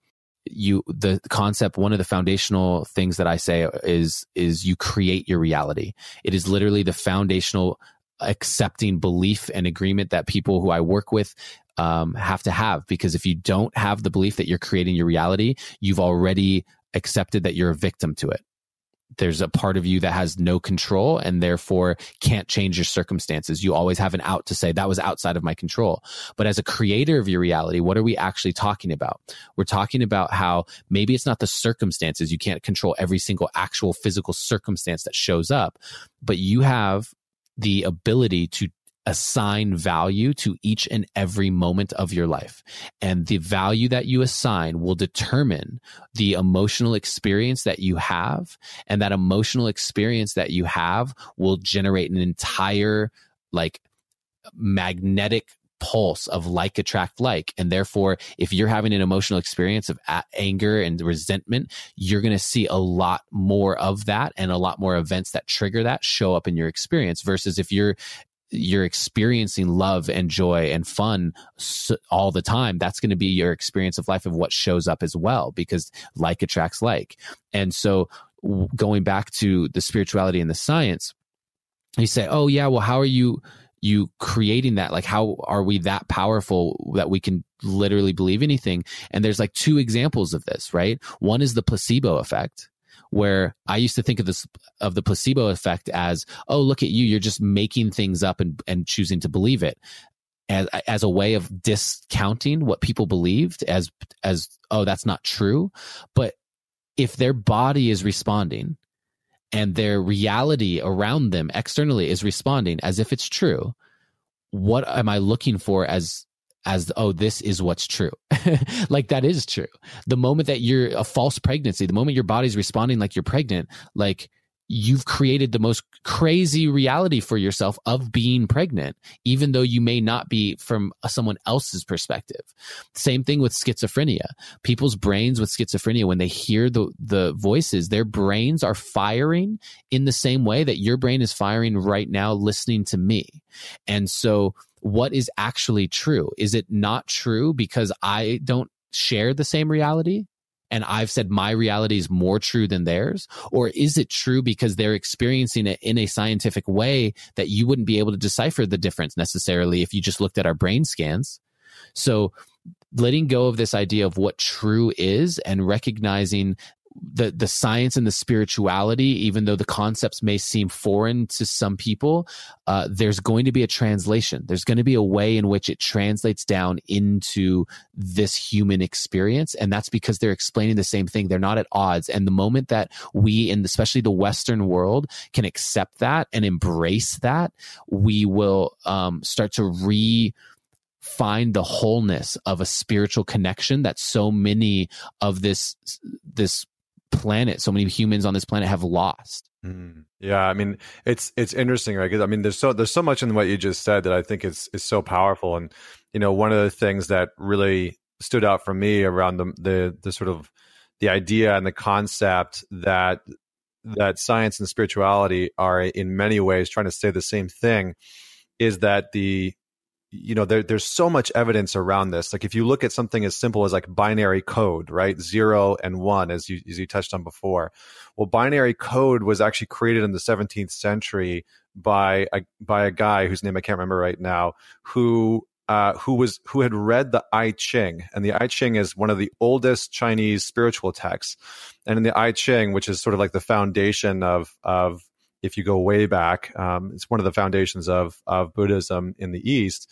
you the concept one of the foundational things that I say is is you create your reality. It is literally the foundational accepting belief and agreement that people who I work with um, have to have because if you don't have the belief that you're creating your reality, you've already accepted that you're a victim to it there's a part of you that has no control and therefore can't change your circumstances. You always have an out to say that was outside of my control. But as a creator of your reality, what are we actually talking about? We're talking about how maybe it's not the circumstances. You can't control every single actual physical circumstance that shows up, but you have the ability to assign value to each and every moment of your life. And the value that you assign will determine the emotional experience that you have. And that emotional experience that you have will generate an entire like magnetic pulse of like attract like. And therefore, if you're having an emotional experience of anger and resentment, you're going to see a lot more of that and a lot more events that trigger that show up in your experience versus if you're you're experiencing love and joy and fun all the time that's going to be your experience of life of what shows up as well because like attracts like. And so going back to the spirituality and the science you say oh yeah well how are you you creating that? Like how are we that powerful that we can literally believe anything? And there's like two examples of this right? One is the placebo effect where I used to think of this of the placebo effect as, oh, look at you, you're just making things up and, and choosing to believe it. As, as a way of discounting what people believed as as oh that's not true but if their body is responding and their reality around them externally is responding as if it's true what am i looking for as as oh this is what's true. <laughs> Like that is true. The moment that you're a false pregnancy the moment your body's responding like you're pregnant like you've created the most crazy reality for yourself of being pregnant even though you may not be from someone else's perspective. Same thing with schizophrenia. People's brains with schizophrenia when they hear the the voices their brains are firing in the same way that your brain is firing right now listening to me. And so what is actually true. Is it not true because I don't share the same reality? And I've said my reality is more true than theirs? Or is it true because they're experiencing it in a scientific way that you wouldn't be able to decipher the difference necessarily if you just looked at our brain scans? So, letting go of this idea of what true is and recognizing the the science and the spirituality, even though the concepts may seem foreign to some people, uh, there's going to be a translation. There's going to be a way in which it translates down into this human experience, and that's because they're explaining the same thing. They're not at odds. And the moment that we, in especially the Western world, can accept that and embrace that, we will um, start to re find the wholeness of a spiritual connection that so many of this this planet. So many humans on this planet have lost. Mm. yeah i mean it's it's interesting right? Because i mean there's so there's so much in what you just said that i think is is so powerful. And you know one of the things that really stood out for me around the the, the sort of the idea and the concept that that science and spirituality are in many ways trying to say the same thing is that the you know there, there's so much evidence around this. Like if you look at something as simple as like binary code right? Zero and one as you as you touched on before. Well binary code was actually created in the 17th century by a by a guy whose name i can't remember right now who uh, who was who had read the I Ching, and the I Ching is one of the oldest Chinese spiritual texts. And in the I Ching, which is sort of like the foundation of of if you go way back, um, it's one of the foundations of of Buddhism in the East.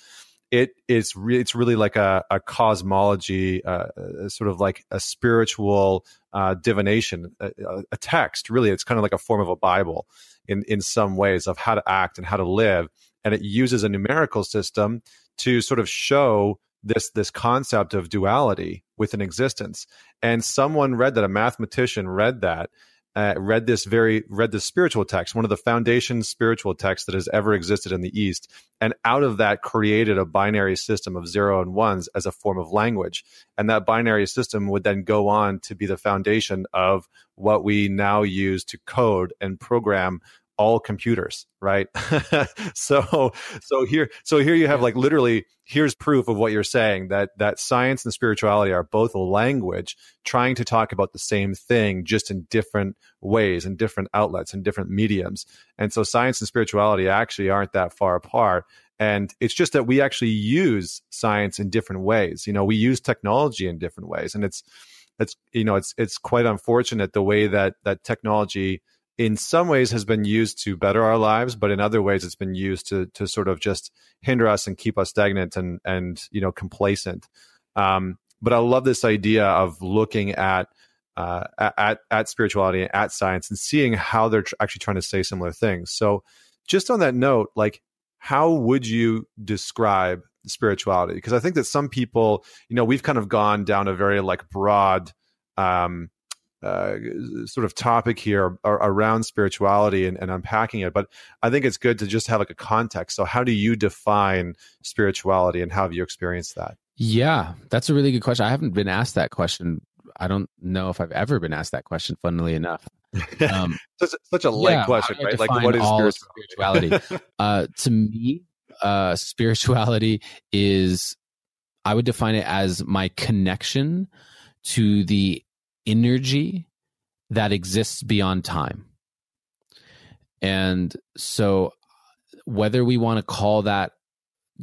It is re- it's really like a, a cosmology, uh, sort of like a spiritual uh, divination, a, a, text. Really, it's kind of like a form of a Bible in in some ways of how to act and how to live. And it uses a numerical system to sort of show this this concept of duality within existence. And someone read that, a mathematician read that uh, read this very read this spiritual text, one of the foundation spiritual texts that has ever existed in the East, and out of that created a binary system of zero and ones as a form of language, and that binary system would then go on to be the foundation of what we now use to code and program all computers right? <laughs> So so here so here you have like literally here's proof of what you're saying that that science and spirituality are both a language trying to talk about the same thing just in different ways and different outlets and different mediums. And so science and spirituality actually aren't that far apart. And it's just that we actually use science in different ways. You know we use technology in different ways. And it's it's you know it's it's quite unfortunate the way that that technology in some ways has been used to better our lives, but in other ways it's been used to to sort of just hinder us and keep us stagnant and and you know complacent. Um, but I love this idea of looking at uh, at at spirituality at science and seeing how they're tr- actually trying to say similar things. So, just on that note, like how would you describe spirituality? Because I think that some people, you know, we've kind of gone down a very like broad um, uh, sort of topic here around spirituality and, and, unpacking it, but I think it's good to just have like a context. So, how do you define spirituality, and how have you experienced that? Yeah, that's a really good question. I haven't been asked that question. I don't know if I've ever been asked that question. Funnily enough, <laughs> um, such, such, a light yeah, question, right? Like, what is spirituality? spirituality? <laughs> uh, to me, uh, spirituality is, I would define it as my connection to the energy that exists beyond time. And so, whether we want to call that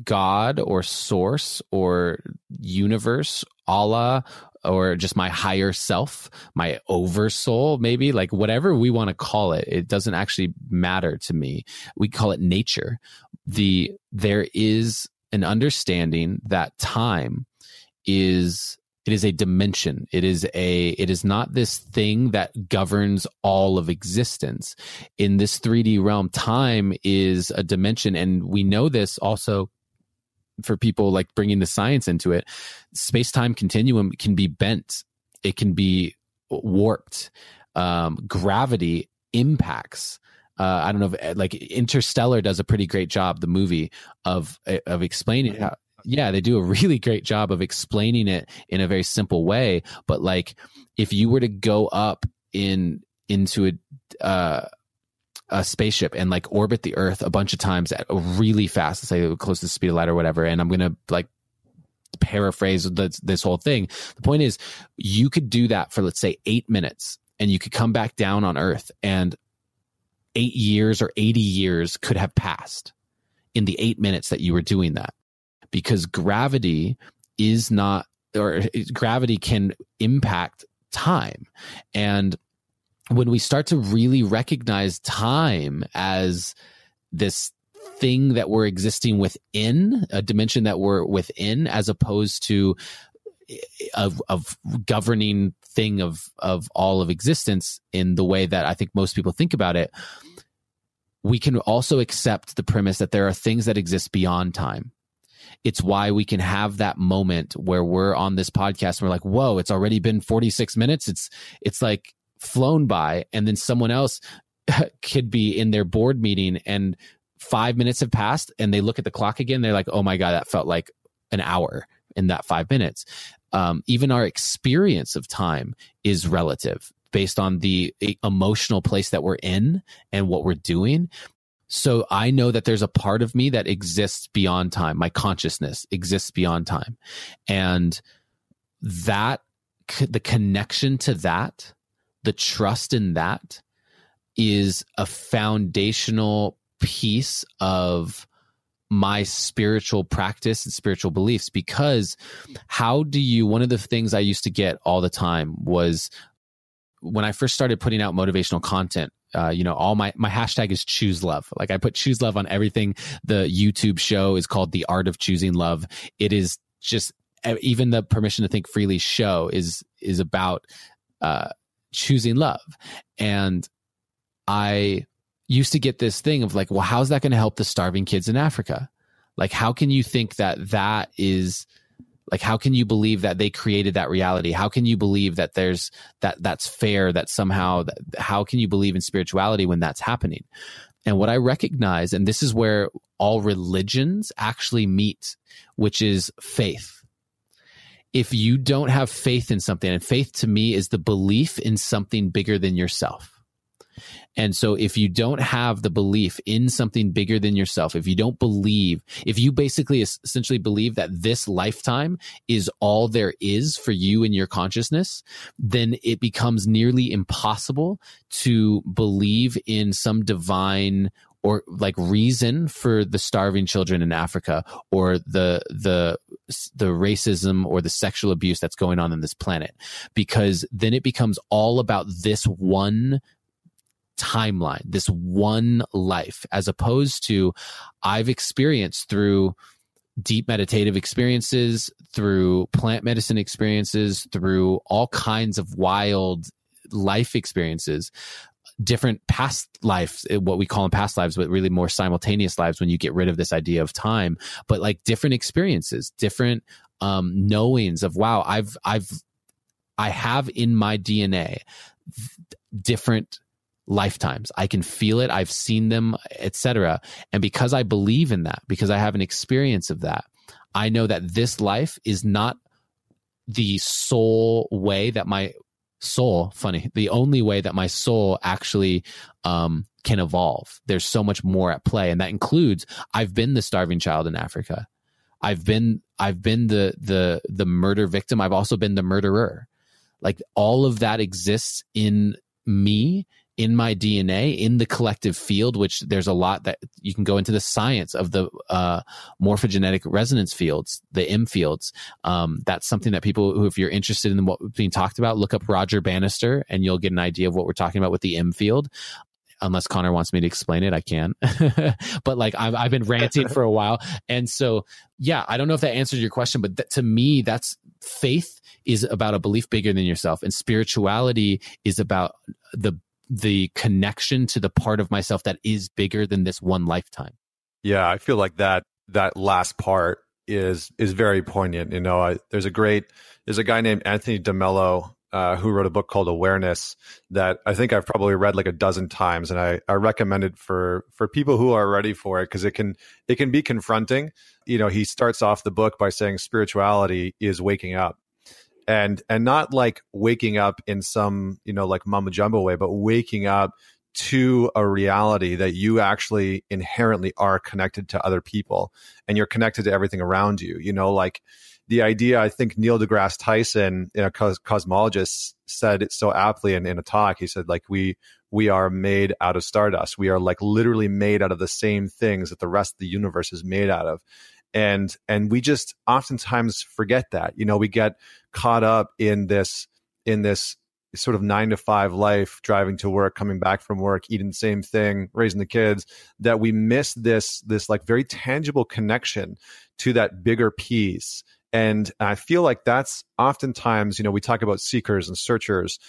God or source or universe, Allah, or just my higher self, my oversoul, maybe like whatever we want to call it, it doesn't actually matter to me. We call it nature. The there is an understanding that time is it is a dimension. It is a it is not this thing that governs all of existence. In this 3d realm time is a dimension and we know this also for people like bringing the science into it. Space-time continuum can be bent. It can be warped. Um, gravity impacts. Uh, I don't know if like Interstellar does a pretty great job, the movie of of explaining how yeah, they do a <laughs> really great job of explaining it in a very simple way. But like, if you were to go up in into a uh, a spaceship and like orbit the Earth a bunch of times at a really fast, say close to the speed of light or whatever, and I'm gonna like paraphrase this, this whole thing. The point is, you could do that for let's say eight minutes, and you could come back down on Earth, and eight years or eighty years could have passed in the eight minutes that you were doing that because gravity is not or gravity can impact time. And when we start to really recognize time as this thing that we're existing within a dimension that we're within as opposed to eh, a, a governing thing of of all of existence in the way that I think most people think about it we can also accept the premise that there are things that exist beyond time it's why we can have that moment where we're on this podcast and we're like, whoa, it's already been 46 minutes. It's, it's like flown by. And then someone else <laughs> could be in their board meeting and five minutes have passed and they look at the clock again. They're like, oh my God, that felt like an hour in that five minutes. Um, even our experience of time is relative. based on the emotional place that we're in and what we're doing. So I know that there's a part of me that exists beyond time. My consciousness exists beyond time. And that, the connection to that, the trust in that is a foundational piece of my spiritual practice and spiritual beliefs because how do you one of the things i used to get all the time was when i first started putting out motivational content uh, you know all my my hashtag is choose love. Like i put choose love on everything. The youtube show is called the art of choosing love. It is just even the permission to think freely show is is about uh choosing love. And i used to get this thing of like, well, how's that going to help the starving kids in Africa? Like, how can you think that that is like how can you believe that they created that reality? How can you believe that there's that that's fair that somehow that, how can you believe in spirituality when that's happening? And what i recognize and this is where all religions actually meet which is faith. If you don't have faith in something and faith to me is the belief in something bigger than yourself and so if you don't have the belief in something bigger than yourself, if you don't believe, if you basically essentially believe that this lifetime is all there is for you in your consciousness, then it becomes nearly impossible to believe in some divine or like reason for the starving children in Africa or the the the racism or the sexual abuse that's going on in this planet. Because then it becomes all about this one timeline, this one life, as opposed to I've experienced through deep meditative experiences, through plant medicine experiences, through all kinds of wild life experiences, different past lives, eh, what we call in past lives, but really more simultaneous lives when you get rid of this idea of time, but like different experiences, different um, knowings of wow, I've, I've, I have in my DNA different lifetimes. I can feel it. I've seen them, etc. And because I believe in that, because I have an experience of that, I know that this life is not the sole way that my soul, funny, the only way that my soul actually um, can evolve. There's so much more at play, and that includes I've been the starving child in Africa. I've been I've been the the the murder victim. I've also been the murderer. Like all of that exists in me in my DNA in the collective field, which there's a lot that you can go into the science of the uh, morphogenetic resonance fields, the M fields. Um, that's something that people who, if you're interested in what's being talked about, look up Roger Bannister and you'll get an idea of what we're talking about with the M field unless Connor wants me to explain it, I can. <laughs> but like I've, I've been ranting for a while. And so, yeah, I don't know if that answers your question, but to me, that's faith is about a belief bigger than yourself. And spirituality is about the the connection to the part of myself that is bigger than this one lifetime. Yeah, I feel like that that last part is is very poignant. You know, I, there's a great there's a guy named Anthony DeMello uh, who wrote a book called Awareness that I think I've probably read like a dozen times, and I, I recommend it for for people who are ready for it because it can it can be confronting. You know, he starts off the book by saying spirituality is waking up, and and not like waking up in some you know like mama jumbo way but waking up to a reality that you actually inherently are connected to other people and you're connected to everything around you. You know like the idea i think neil degrasse tyson you know cos- cosmologist said it so aptly in, in a talk. He said like we we are made out of stardust. We are like literally made out of the same things that the rest of the universe is made out of and and we just oftentimes forget that you know we get caught up in this in this sort of nine to five life driving to work coming back from work eating the same thing raising the kids that we miss this this like very tangible connection to that bigger piece. And i feel like that's oftentimes you know we talk about seekers and searchers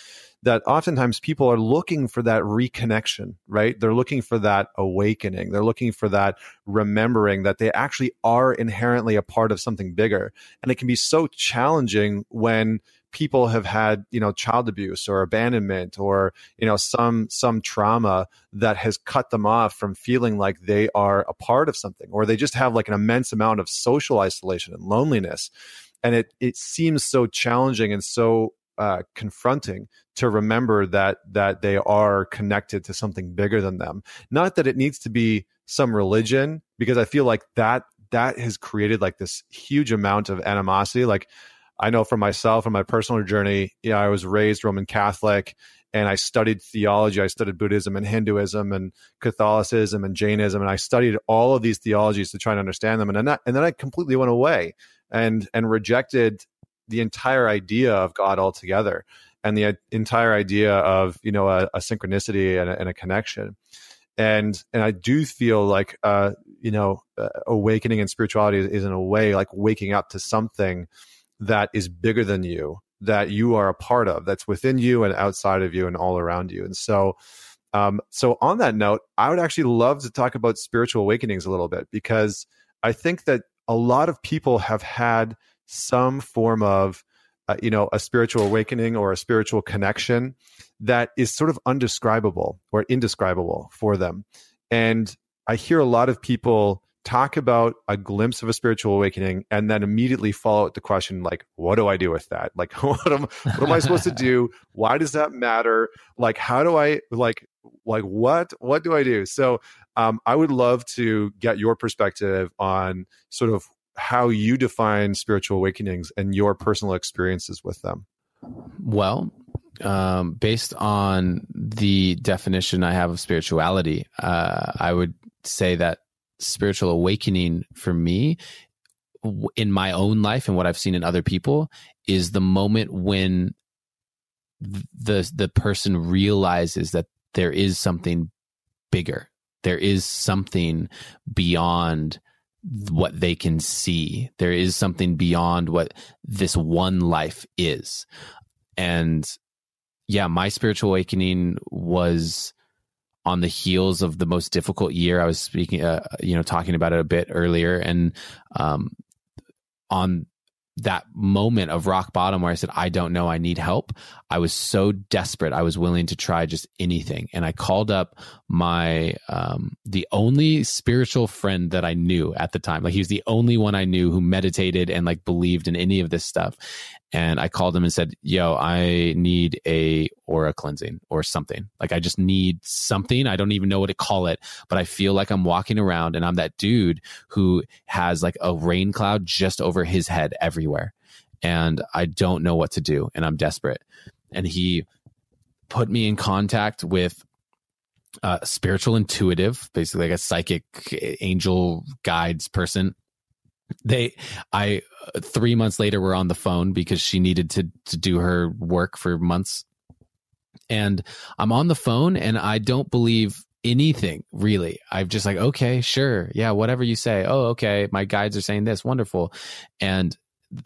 that oftentimes people are looking for that reconnection, right? They're looking for that awakening. They're looking for that remembering that they actually are inherently a part of something bigger. And it can be so challenging when people have had you know child abuse or abandonment or you know some some trauma that has cut them off from feeling like they are a part of something or they just have like an immense amount of social isolation and loneliness and it it seems so challenging and so uh, confronting to remember that that they are connected to something bigger than them. Not that it needs to be some religion, because I feel like that that has created like this huge amount of animosity. Like I know for myself and my personal journey, yeah, I was raised Roman Catholic and I studied theology. I studied Buddhism and Hinduism and Catholicism and Jainism, and I studied all of these theologies to try and understand them. And then, I, and then I completely went away and and rejected the entire idea of God altogether and the entire idea of you know a, a synchronicity and a, and a, connection. And and I do feel like uh, you know uh, awakening and spirituality is, is in a way like waking up to something that is bigger than you that you are a part of that's within you and outside of you and all around you and so um, so on that note i would actually love to talk about spiritual awakenings a little bit because i think that a lot of people have had some form of uh, you know a spiritual awakening or a spiritual connection that is sort of undescribable or indescribable for them. And i hear a lot of people talk about a glimpse of a spiritual awakening and then immediately follow up the question like what do i do with that? Like <laughs> what am, what am i supposed to do? Why does that matter? Like how do i like like what what do i do? So um, i would love to get your perspective on sort of how you define spiritual awakenings and your personal experiences with them well um, based on the definition i have of spirituality uh, i would say that spiritual awakening for me in my own life and what I've seen in other people is the moment when the the person realizes that there is something bigger. There is something beyond what they can see. There is something beyond what this one life is. And yeah, my spiritual awakening was on the heels of the most difficult year. I was speaking, uh, you know, talking about it a bit earlier, and um, on that moment of rock bottom where I said, I don't know, I need help. I was so desperate. I was willing to try just anything. And I called up my, um, the only spiritual friend that I knew at the time. Like he was the only one I knew who meditated and like believed in any of this stuff. And I called him and said, yo, I need a aura cleansing or something. Like I just need something. I don't even know what to call it, but I feel like I'm walking around and I'm that dude who has like a rain cloud just over his head everywhere. And I don't know what to do and I'm desperate. And he put me in contact with a spiritual intuitive, basically like a psychic angel guides person they i three months later we're on the phone because she needed to to do her work for months. And i'm on the phone and i don't believe anything really. I'm just like okay sure. Yeah whatever you say. Oh okay. My guides are saying this. Wonderful. And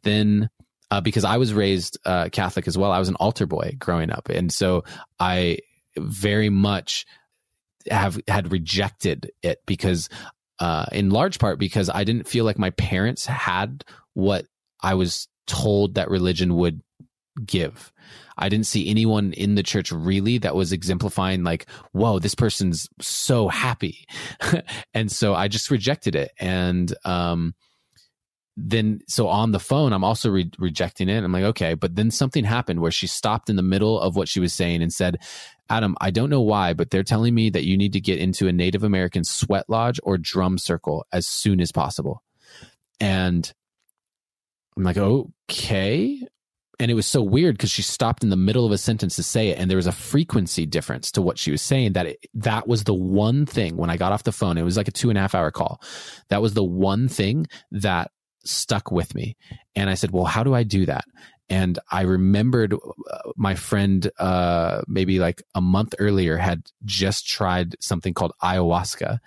then uh, because i was raised uh, catholic as well i was an altar boy growing up. And so i very much have had rejected it because uh, in large part because I didn't feel like my parents had what I was told that religion would give. I didn't see anyone in the church really that was exemplifying like, whoa, this person's so happy. <laughs> and so I just rejected it. And, um, then so on the phone i'm also re- rejecting it i'm like okay but then something happened where she stopped in the middle of what she was saying and said Adam, I don't know why, but they're telling me that you need to get into a Native American sweat lodge or drum circle as soon as possible. And I'm like, okay. And it was so weird because she stopped in the middle of a sentence to say it. And there was a frequency difference to what she was saying that it, that was the one thing when I got off the phone. It was like a two and a half hour call. That was the one thing that stuck with me. And I said, well, how do I do that? and I remembered uh, my friend, uh, maybe like a month earlier, had just tried something called ayahuasca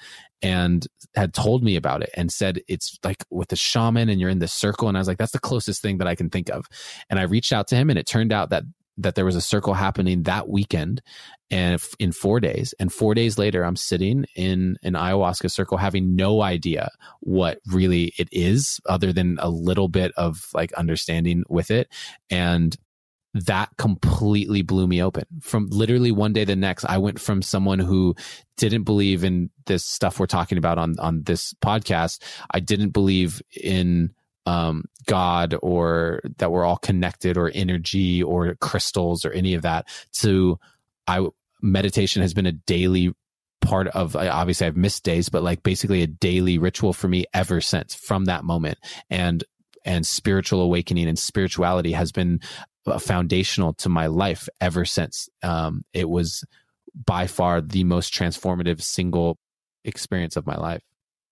and had told me about it and said it's like with the shaman and you're in this circle. And I was like, that's the closest thing that I can think of. And I reached out to him and it turned out that that there was a circle happening that weekend and in four days. And four days later i'm sitting in an ayahuasca circle having no idea what really it is other than a little bit of like understanding with it. And that completely blew me open. From literally one day to the next i went from someone who didn't believe in this stuff we're talking about on on this podcast. I didn't believe in um, God or that we're all connected or energy or crystals or any of that. To I meditation has been a daily part of obviously I've missed days, but like basically a daily ritual for me ever since from that moment. And and spiritual awakening and spirituality has been foundational to my life ever since. Um, it was by far the most transformative single experience of my life.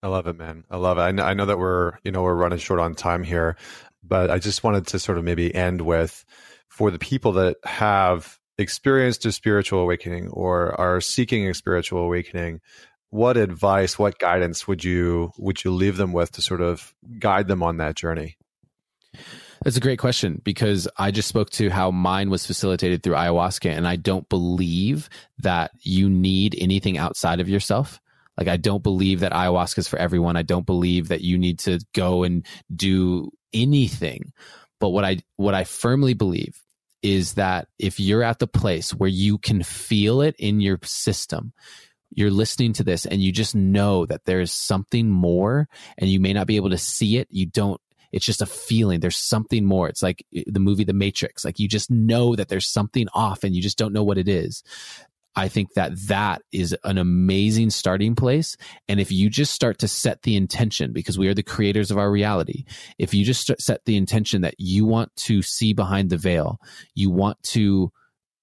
I love it, man. I love it. I know, I know that we're, you know, we're running short on time here, but I just wanted to sort of maybe end with for the people that have experienced a spiritual awakening or are seeking a spiritual awakening, what advice, what guidance would you would you leave them with to sort of guide them on that journey? That's a great question because I just spoke to how mine was facilitated through ayahuasca, and I don't believe that you need anything outside of yourself. Like, I don't believe that ayahuasca is for everyone. I don't believe that you need to go and do anything. But what I what I firmly believe is that if you're at the place where you can feel it in your system, you're listening to this and you just know that there's something more and you may not be able to see it. You don't it's just a feeling. There's something more. It's like eh, the movie The Matrix. Like you just know that there's something off and you just don't know what it is. I think that that is an amazing starting place. And if you just start to set the intention, because we are the creators of our reality, if you just set the intention that you want to see behind the veil, you want to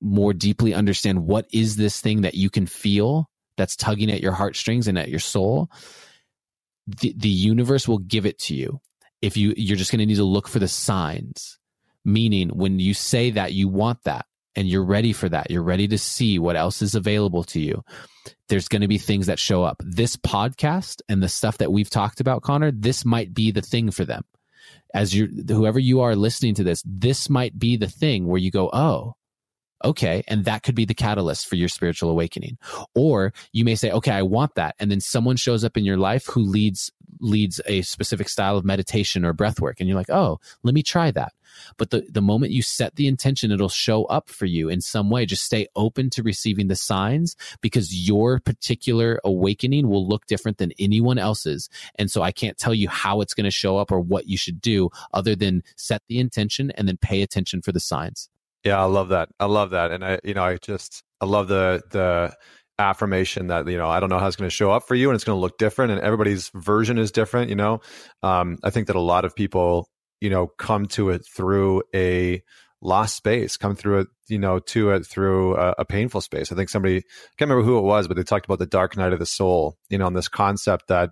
more deeply understand what is this thing that you can feel that's tugging at your heartstrings and at your soul, the, the universe will give it to you. If you you're just going to need to look for the signs. Meaning when you say that you want that and you're ready for that. You're ready to see what else is available to you. There's going to be things that show up. This podcast and the stuff that we've talked about connor this might be the thing for them. As you whoever you are listening to this this might be the thing where you go oh okay and that could be the catalyst for your spiritual awakening. Or you may say okay i want that. And then someone shows up in your life who leads leads a specific style of meditation or breath work. And you're like oh let me try that. But the, the moment you set the intention it'll show up for you in some way. Just stay open to receiving the signs because your particular awakening will look different than anyone else's. And so i can't tell you how it's going to show up or what you should do other than set the intention and then pay attention for the signs yeah, I love that. I love that, and I, you know, I just I love the the affirmation that you know I don't know how it's going to show up for you, and it's going to look different, and everybody's version is different. You know, um, I think that a lot of people, you know, come to it through a lost space, come through it, you know, to it through a, a, painful space. I think somebody, I can't remember who it was, but they talked about the dark night of the soul, you know, and this concept that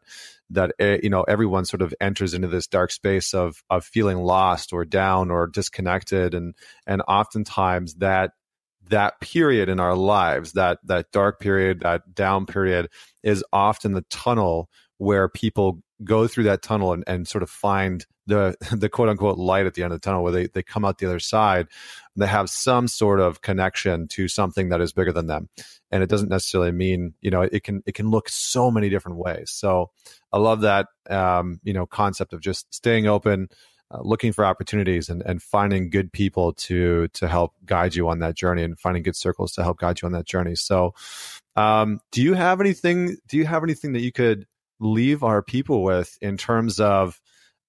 that eh, you know everyone sort of enters into this dark space of of feeling lost or down or disconnected. And and oftentimes that that period in our lives that that dark period that down period is often the tunnel where people go through that tunnel and, and sort of find the <laughs> the quote unquote light at the end of the tunnel where they, they come out the other side and they have some sort of connection to something that is bigger than them. And it doesn't necessarily mean you know it can it can look so many different ways. So i love that um, you know concept of just staying open uh, looking for opportunities and, and finding good people to to help guide you on that journey and finding good circles to help guide you on that journey. So um, do you have anything do you have anything that you could leave our people with in terms of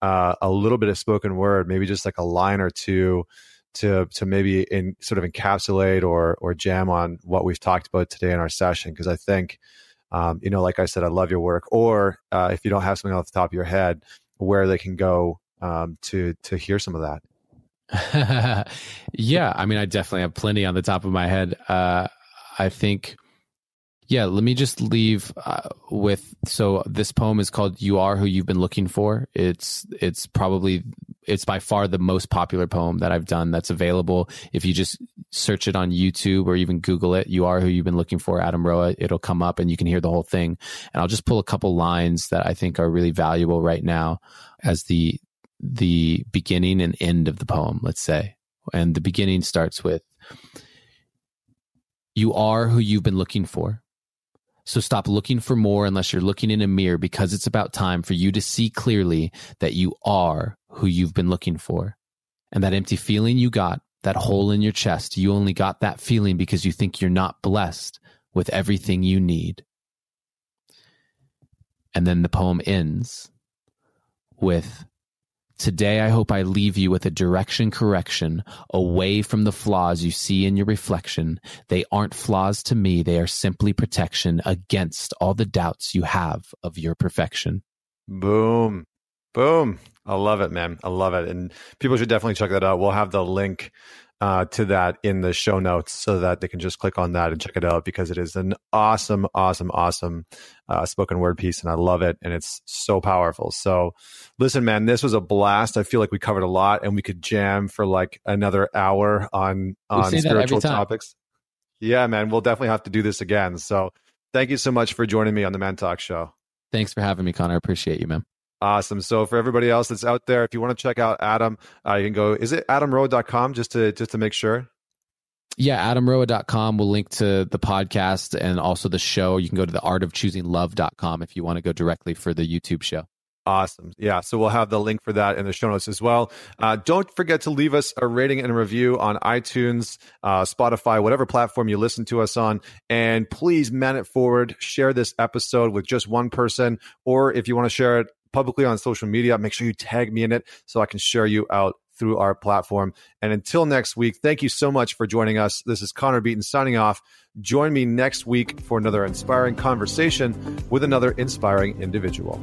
uh, a little bit of spoken word maybe just like a line or two to to maybe in sort of encapsulate or or jam on what we've talked about today in our session because I think um, you know like I said I love your work or uh, if you don't have something off the top of your head where they can go um, to to hear some of that. <laughs> yeah, I mean I definitely have plenty on the top of my head. Uh, I think yeah, let me just leave uh, with so this poem is called "You Are Who You've Been Looking For." It's it's probably it's by far the most popular poem that I've done that's available. If you just search it on YouTube or even Google it, "You Are Who You've Been Looking For," Adam Roa, it'll come up and you can hear the whole thing. And I'll just pull a couple lines that I think are really valuable right now as the the beginning and end of the poem. Let's say, and the beginning starts with. You are who you've been looking for so stop looking for more unless you're looking in a mirror because it's about time for you to see clearly that you are who you've been looking for. And that empty feeling you got, that hole in your chest, you only got that feeling because you think you're not blessed with everything you need. And then the poem ends with Today, I hope I leave you with a direction correction away from the flaws you see in your reflection. They aren't flaws to me. They are simply protection against all the doubts you have of your perfection. Boom. Boom. I love it, man. I love it. And people should definitely check that out. We'll have the link uh, to that in the show notes so that they can just click on that and check it out because it is an awesome, awesome, awesome uh, spoken word piece. And I love it. And it's so powerful. So listen, man, this was a blast. I feel like we covered a lot and we could jam for like another hour on, on spiritual topics. Yeah, man, we'll definitely have to do this again. So thank you so much for joining me on the ManTalks Show. Thanks for having me, Connor. I appreciate you, man. Awesome. So for everybody else that's out there, if you want to check out Adam, uh, you can go, is it adamroa.com just to, just to make sure? Yeah, adamroa.com will link to the podcast and also the show. You can go to the artofchoosinglove.com if you want to go directly for the YouTube show. Awesome. Yeah. So we'll have the link for that in the show notes as well. Uh, don't forget to leave us a rating and a review on iTunes, uh, Spotify, whatever platform you listen to us on. And please man it forward. Share this episode with just one person. Or if you want to share it publicly on social media. Make sure you tag me in it so I can share you out through our platform. And until next week, thank you so much for joining us. This is Connor Beaton signing off. Join me next week for another inspiring conversation with another inspiring individual.